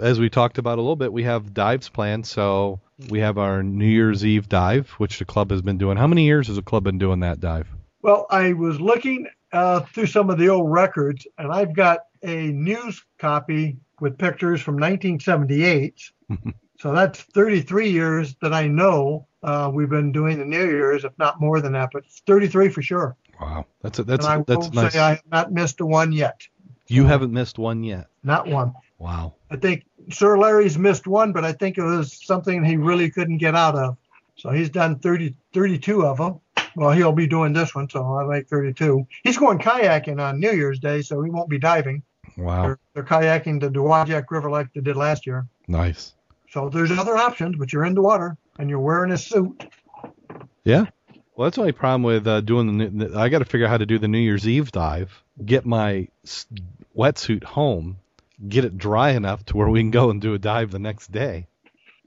Speaker 2: as we talked about a little bit, we have dives planned. So we have our New Year's Eve dive, which the club has been doing. How many years has the club been doing that dive?
Speaker 3: Well, I was looking uh, through some of the old records, and I've got a news copy with pictures from 1978. [laughs] so that's 33 years that I know uh, we've been doing the New Year's, if not more than that, but 33 for sure.
Speaker 2: Wow, that's a, that's
Speaker 3: and I
Speaker 2: that's
Speaker 3: will
Speaker 2: nice.
Speaker 3: say I have not missed a one yet.
Speaker 2: you haven't missed one yet.
Speaker 3: Not one.
Speaker 2: Wow.
Speaker 3: I think Sir Larry's missed one, but I think it was something he really couldn't get out of. So he's done 30, 32 of them. Well, he'll be doing this one, so I like 32. He's going kayaking on New Year's Day, so he won't be diving.
Speaker 2: Wow.
Speaker 3: They're, they're kayaking the Dowagiac River like they did last year.
Speaker 2: Nice.
Speaker 3: So there's other options, but you're in the water and you're wearing a suit.
Speaker 2: Yeah. Well, that's the only problem with uh, doing the. New, I got to figure out how to do the New Year's Eve dive. Get my wetsuit home. Get it dry enough to where we can go and do a dive the next day.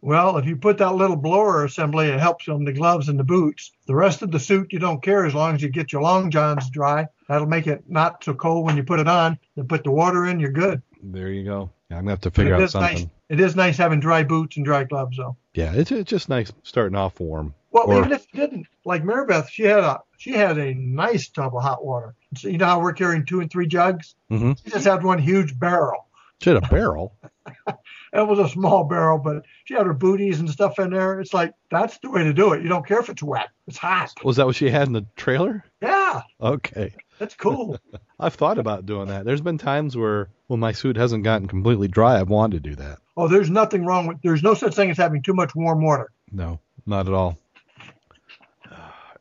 Speaker 3: Well, if you put that little blower assembly, it helps on the gloves and the boots. The rest of the suit, you don't care as long as you get your long johns dry. That'll make it not so cold when you put it on. Then put the water in, you're good.
Speaker 2: There you go. Yeah, I'm gonna have to figure out something.
Speaker 3: nice. It is nice having dry boots and dry gloves, though.
Speaker 2: Yeah, it's it's just nice starting off warm.
Speaker 3: Well,
Speaker 2: Or-
Speaker 3: even if you didn't, like Mary Beth, she had a she had a nice tub of hot water. So you know how we're carrying two and three jugs?
Speaker 2: Mm-hmm.
Speaker 3: She just had one huge barrel.
Speaker 2: She had a barrel. [laughs]
Speaker 3: It was a small barrel, but she had her booties and stuff in there. It's like that's the way to do it. You don't care if it's wet; it's hot.
Speaker 2: Was that what she had in the trailer?
Speaker 3: Yeah,
Speaker 2: Okay.
Speaker 3: that's cool. [laughs]
Speaker 2: I've thought about doing that. There's been times where when my suit hasn't gotten completely dry, I've wanted to do that.
Speaker 3: Oh, there's nothing wrong with. There's no such thing as having too much warm water.
Speaker 2: No, not at all.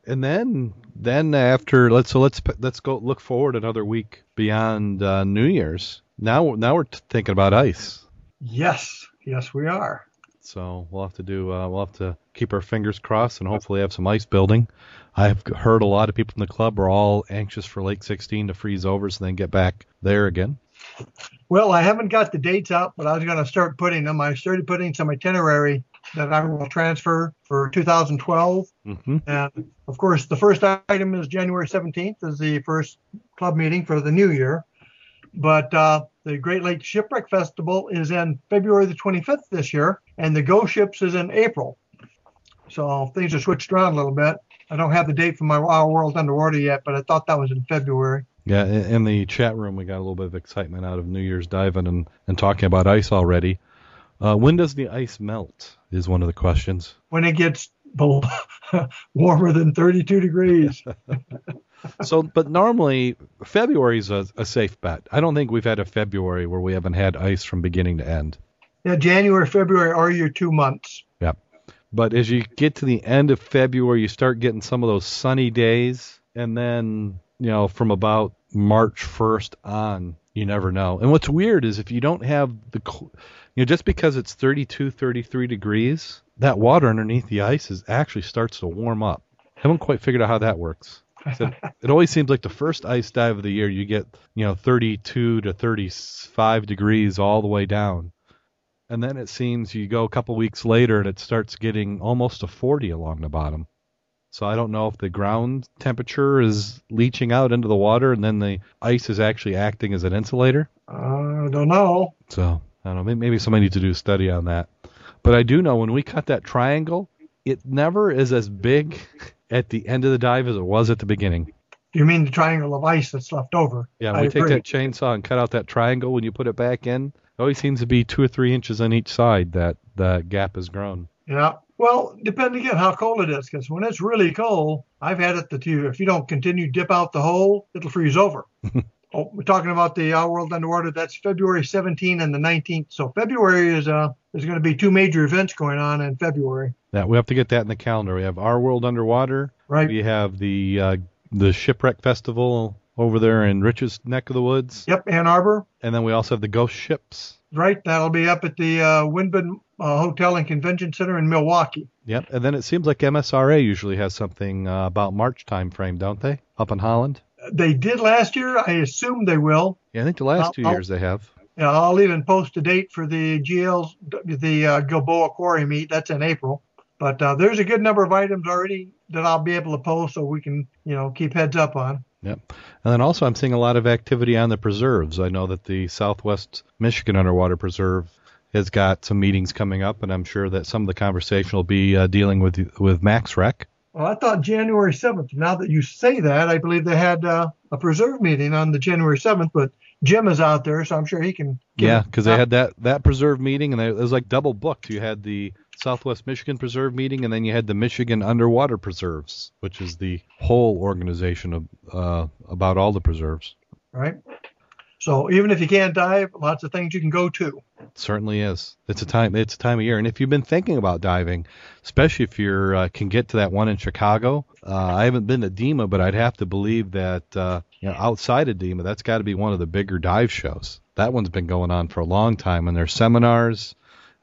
Speaker 2: And then, then after let's so let's let's go look forward another week beyond uh, New Year's. Now, now we're thinking about ice.
Speaker 3: Yes, yes, we are.
Speaker 2: So we'll have to do. Uh, we'll have to keep our fingers crossed and hopefully have some ice building. I've heard a lot of people in the club are all anxious for Lake 16 to freeze over, so then get back there again.
Speaker 3: Well, I haven't got the dates out, but I was going to start putting them. I started putting some itinerary that I will transfer for 2012.
Speaker 2: hmm
Speaker 3: And of course, the first item is January 17th, is the first club meeting for the new year. But uh, the Great Lakes Shipwreck Festival is in February the 25th this year, and the Ghost Ships is in April. So things are switched around a little bit. I don't have the date for my Wild World Underwater yet, but I thought that was in February.
Speaker 2: Yeah, in, the chat room, we got a little bit of excitement out of New Year's diving and, and talking about ice already. Uh, when does the ice melt? Is one of the questions.
Speaker 3: When it gets below, [laughs] warmer than 32 degrees. [laughs]
Speaker 2: So, but normally, February is a, a safe bet. I don't think we've had a February where we haven't had ice from beginning to end.
Speaker 3: Yeah, January, February are your two months.
Speaker 2: Yep. But as you get to the end of February, you start getting some of those sunny days, and then you know from about March 1st on, you never know. And what's weird is if you don't have the, you know, just because it's 32, 33 degrees, that water underneath the ice is actually starts to warm up. I Haven't quite figured out how that works. So [laughs] it always seems like the first ice dive of the year, you get you know 32 to 35 degrees all the way down, and then it seems you go a couple weeks later and it starts getting almost to 40 along the bottom. So I don't know if the ground temperature is leaching out into the water and then the ice is actually acting as an insulator.
Speaker 3: I don't know.
Speaker 2: So I don't know. Maybe somebody needs to do a study on that. But I do know when we cut that triangle, it never is as big at the end of the dive as it was at the beginning.
Speaker 3: You mean the triangle of ice that's left over?
Speaker 2: Yeah,
Speaker 3: I
Speaker 2: we take
Speaker 3: agree.
Speaker 2: that chainsaw and cut out that triangle when you put it back in, it always seems to be two or three inches on each side that the gap has grown.
Speaker 3: Yeah. Well, depending again how cold it is, because when it's really cold, I've had it that you, if you don't continue to dip out the hole, it'll freeze over. [laughs] oh, we're talking about the Our World Underwater. That's February 17 and the 19th. So February is uh there's going to be two major events going on in February,
Speaker 2: Yeah, we have to get that in the calendar. We have Our World Underwater.
Speaker 3: right?
Speaker 2: We have the uh, the Shipwreck Festival over there in Rich's neck of the woods,
Speaker 3: Yep, Ann Arbor,
Speaker 2: and then we also have the Ghost Ships.
Speaker 3: right? That'll be up at the uh, Wyndham uh, Hotel and Convention Center in Milwaukee.
Speaker 2: Yep, and then it seems like MSRA usually has something uh, about March time frame, don't they? Up in Holland.
Speaker 3: They did last year. I assume they will.
Speaker 2: Yeah, I think the last
Speaker 3: I'll-
Speaker 2: two
Speaker 3: I'll-
Speaker 2: years they have.
Speaker 3: Yeah, I'll even post a date for the GL's, the uh, Gilboa Quarry meet. That's in April. But uh, there's a good number of items already that I'll be able to post so we can, you know, keep heads up on.
Speaker 2: Yep. And then also I'm seeing a lot of activity on the preserves. I know that the Southwest Michigan Underwater Preserve has got some meetings coming up, and I'm sure that some of the conversation will be uh, dealing with with Max Rec.
Speaker 3: Well, I thought January 7th. Now that you say that, I believe they had uh, a preserve meeting on the January 7th, but Jim is out there, so I'm sure he can.
Speaker 2: Yeah, because they had that that preserve meeting, and they- it was like double booked. You had the Southwest Michigan Preserve meeting, and then you had the Michigan Underwater Preserves, which is the whole organization of uh, about all the preserves.
Speaker 3: right. So even if you can't dive, lots of things you can go to.
Speaker 2: certainly is. It's a time. It's a time of year, and if you've been thinking about diving, especially if you uh, can get to that one in Chicago, uh, I haven't been to DEMA, but I'd have to believe that uh, you know outside of DEMA, that's got to be one of the bigger dive shows. That one's been going on for a long time, and there's seminars,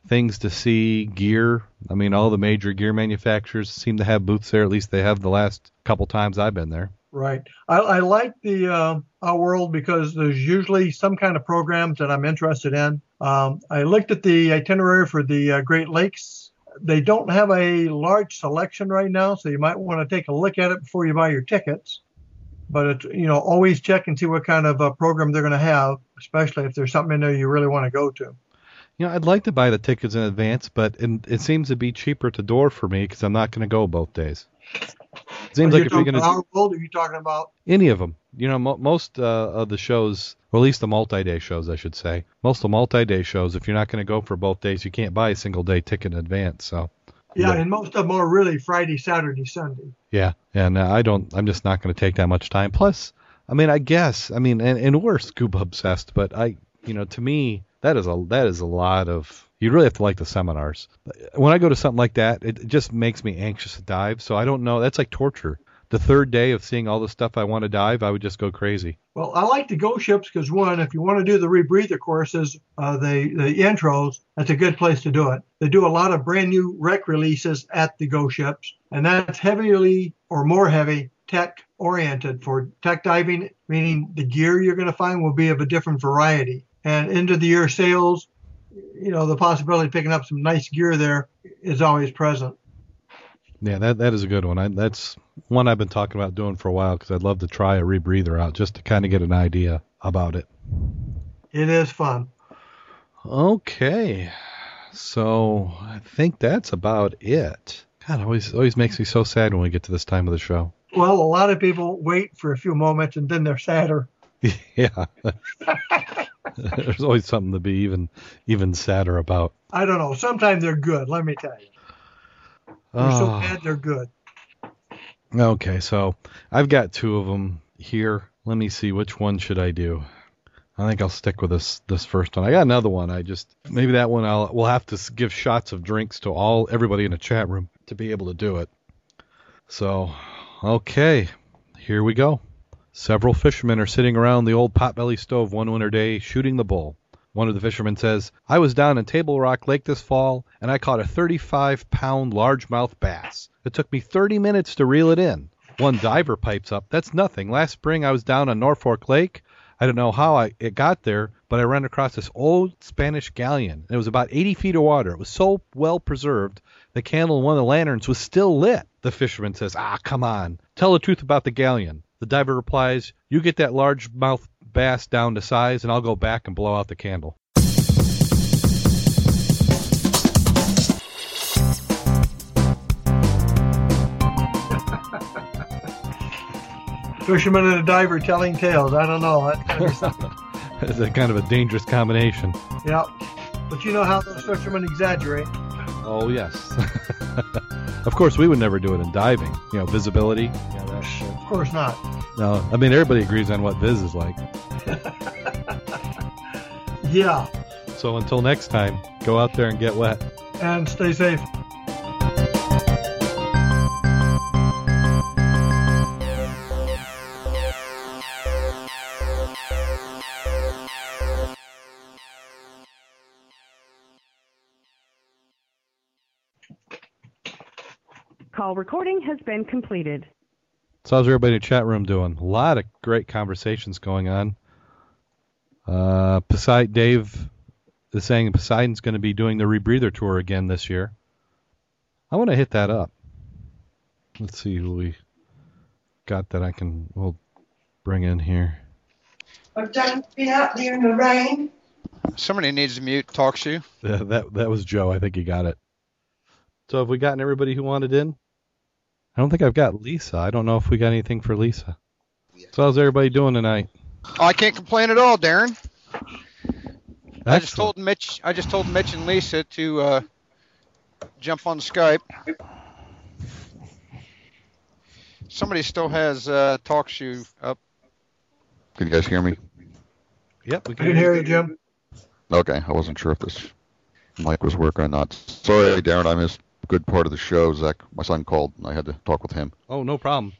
Speaker 2: things to see, gear. I mean, all the major gear manufacturers seem to have booths there. At least they have the last couple times I've been there.
Speaker 3: Right. I, I like the uh, our world because there's usually some kind of programs that I'm interested in. Um, I looked at the itinerary for the uh, Great Lakes. They don't have a large selection right now, so you might want to take a look at it before you buy your tickets. But it's you know always check and see what kind of uh, program they're going to have, especially if there's something in there you really want to go to.
Speaker 2: You know, I'd like to buy the tickets in advance, but it, it seems to be cheaper to door for me because I'm not going to go both days. Seems
Speaker 3: Are
Speaker 2: like
Speaker 3: you
Speaker 2: if you're
Speaker 3: talking
Speaker 2: going to
Speaker 3: about our world, are you talking about
Speaker 2: any of them, you know, mo- most uh, of the shows, or at least the multi-day shows, I should say, most of the multi-day shows, if you're not going to go for both days, you can't buy a single day ticket in advance. So,
Speaker 3: yeah,
Speaker 2: Yeah.
Speaker 3: and most of them are really Friday, Saturday, Sunday.
Speaker 2: yeah, and uh, I don't, I'm just not going to take that much time. Plus, I mean, I guess, I mean, and, and we're scuba obsessed, but I, you know, to me, that is a that is a lot of. You really have to like the seminars. When I go to something like that, it, just makes me anxious to dive. So I don't know. That's like torture. The third day of seeing all the stuff I want to dive, I would just go crazy.
Speaker 3: Well, I like the Ghost Ships because one, if you want to do the rebreather courses, uh, the the intros, that's a good place to do it. They do a lot of brand new rec releases at the Ghost Ships, and that's heavily or more heavy tech oriented for tech diving, meaning the gear you're going to find will be of a different variety. And end of the year sales, you know, the possibility of picking up some nice gear there is always present.
Speaker 2: Yeah, that that is a good one. I, that's one I've been talking about doing for a while because I'd love to try a rebreather out just to kind of get an idea about it.
Speaker 3: It is fun.
Speaker 2: Okay, so I think that's about it. God, it always always makes me so sad when we get to this time of the show.
Speaker 3: Well, a lot of people wait for a few moments and then they're sadder. [laughs]
Speaker 2: yeah, [laughs] [laughs] there's always something to be even even sadder about.
Speaker 3: I don't know. Sometimes they're good. Let me tell you. They're so
Speaker 2: Oh.
Speaker 3: bad they're good.
Speaker 2: Okay, so I've got two of them here. Let me see which one should I do. I think I'll stick with this this first one. I got another one. I just maybe that one I'll we'll have to give shots of drinks to all everybody in the chat room to be able to do it. So, okay, here we go. Several fishermen are sitting around the old potbelly stove one winter day shooting the bull. One of the fishermen says, I was down in Table Rock Lake this fall and I caught a 35 pound largemouth bass. It took me 30 minutes to reel it in. One diver pipes up, That's nothing. Last spring I was down on Norfork Lake. I don't know how I, it got there, but I ran across this old Spanish galleon. It was about 80 feet of water. It was so well preserved, the candle in one of the lanterns was still lit. The fisherman says, Ah, come on. Tell the truth about the galleon. The diver replies, You get that largemouth bass down to size, and I'll go back and blow out the candle.
Speaker 3: Fisherman and a diver telling tales. I don't know. That's kind of [laughs] something.
Speaker 2: It's a kind of a dangerous combination.
Speaker 3: yeah. But you know how those fishermen exaggerate.
Speaker 2: Oh, yes. [laughs] of course, we would never do it in diving. You know, visibility. Yeah,
Speaker 3: course not.
Speaker 2: no, I mean, everybody agrees on what Viz is like. [laughs]
Speaker 3: Yeah.
Speaker 2: So until next time, go out there and get wet.
Speaker 3: And stay safe.
Speaker 4: Call recording has been completed.
Speaker 2: So how's everybody in the chat room doing? A lot of great conversations going on. Uh, Poseidon, Dave is saying Poseidon's going to be doing the rebreather tour again this year. I want to hit that up. Let's see who we got that I can we'll bring in here.
Speaker 5: I've done been out there in the rain.
Speaker 6: Somebody needs to mute TalkShoe.
Speaker 2: Yeah, [laughs] that that was Joe. I think he got it. So have we gotten everybody who wanted in? I don't think I've got Lisa. I don't know if we got anything for Lisa. So how's everybody doing tonight?
Speaker 6: Oh, I can't complain at all, Darrin. I just told Mitch. I just told Mitch and Lisa to uh, jump on Skype. Somebody still has uh, TalkShoe up.
Speaker 7: Can you guys hear me?
Speaker 2: Yep, we
Speaker 3: I can hear you, Jim.
Speaker 7: Okay, I wasn't sure if this mic was working or not. Sorry, Darrin, I missed a good part of the show. Zach, my son called, and I had to talk with him.
Speaker 2: Oh, no problem.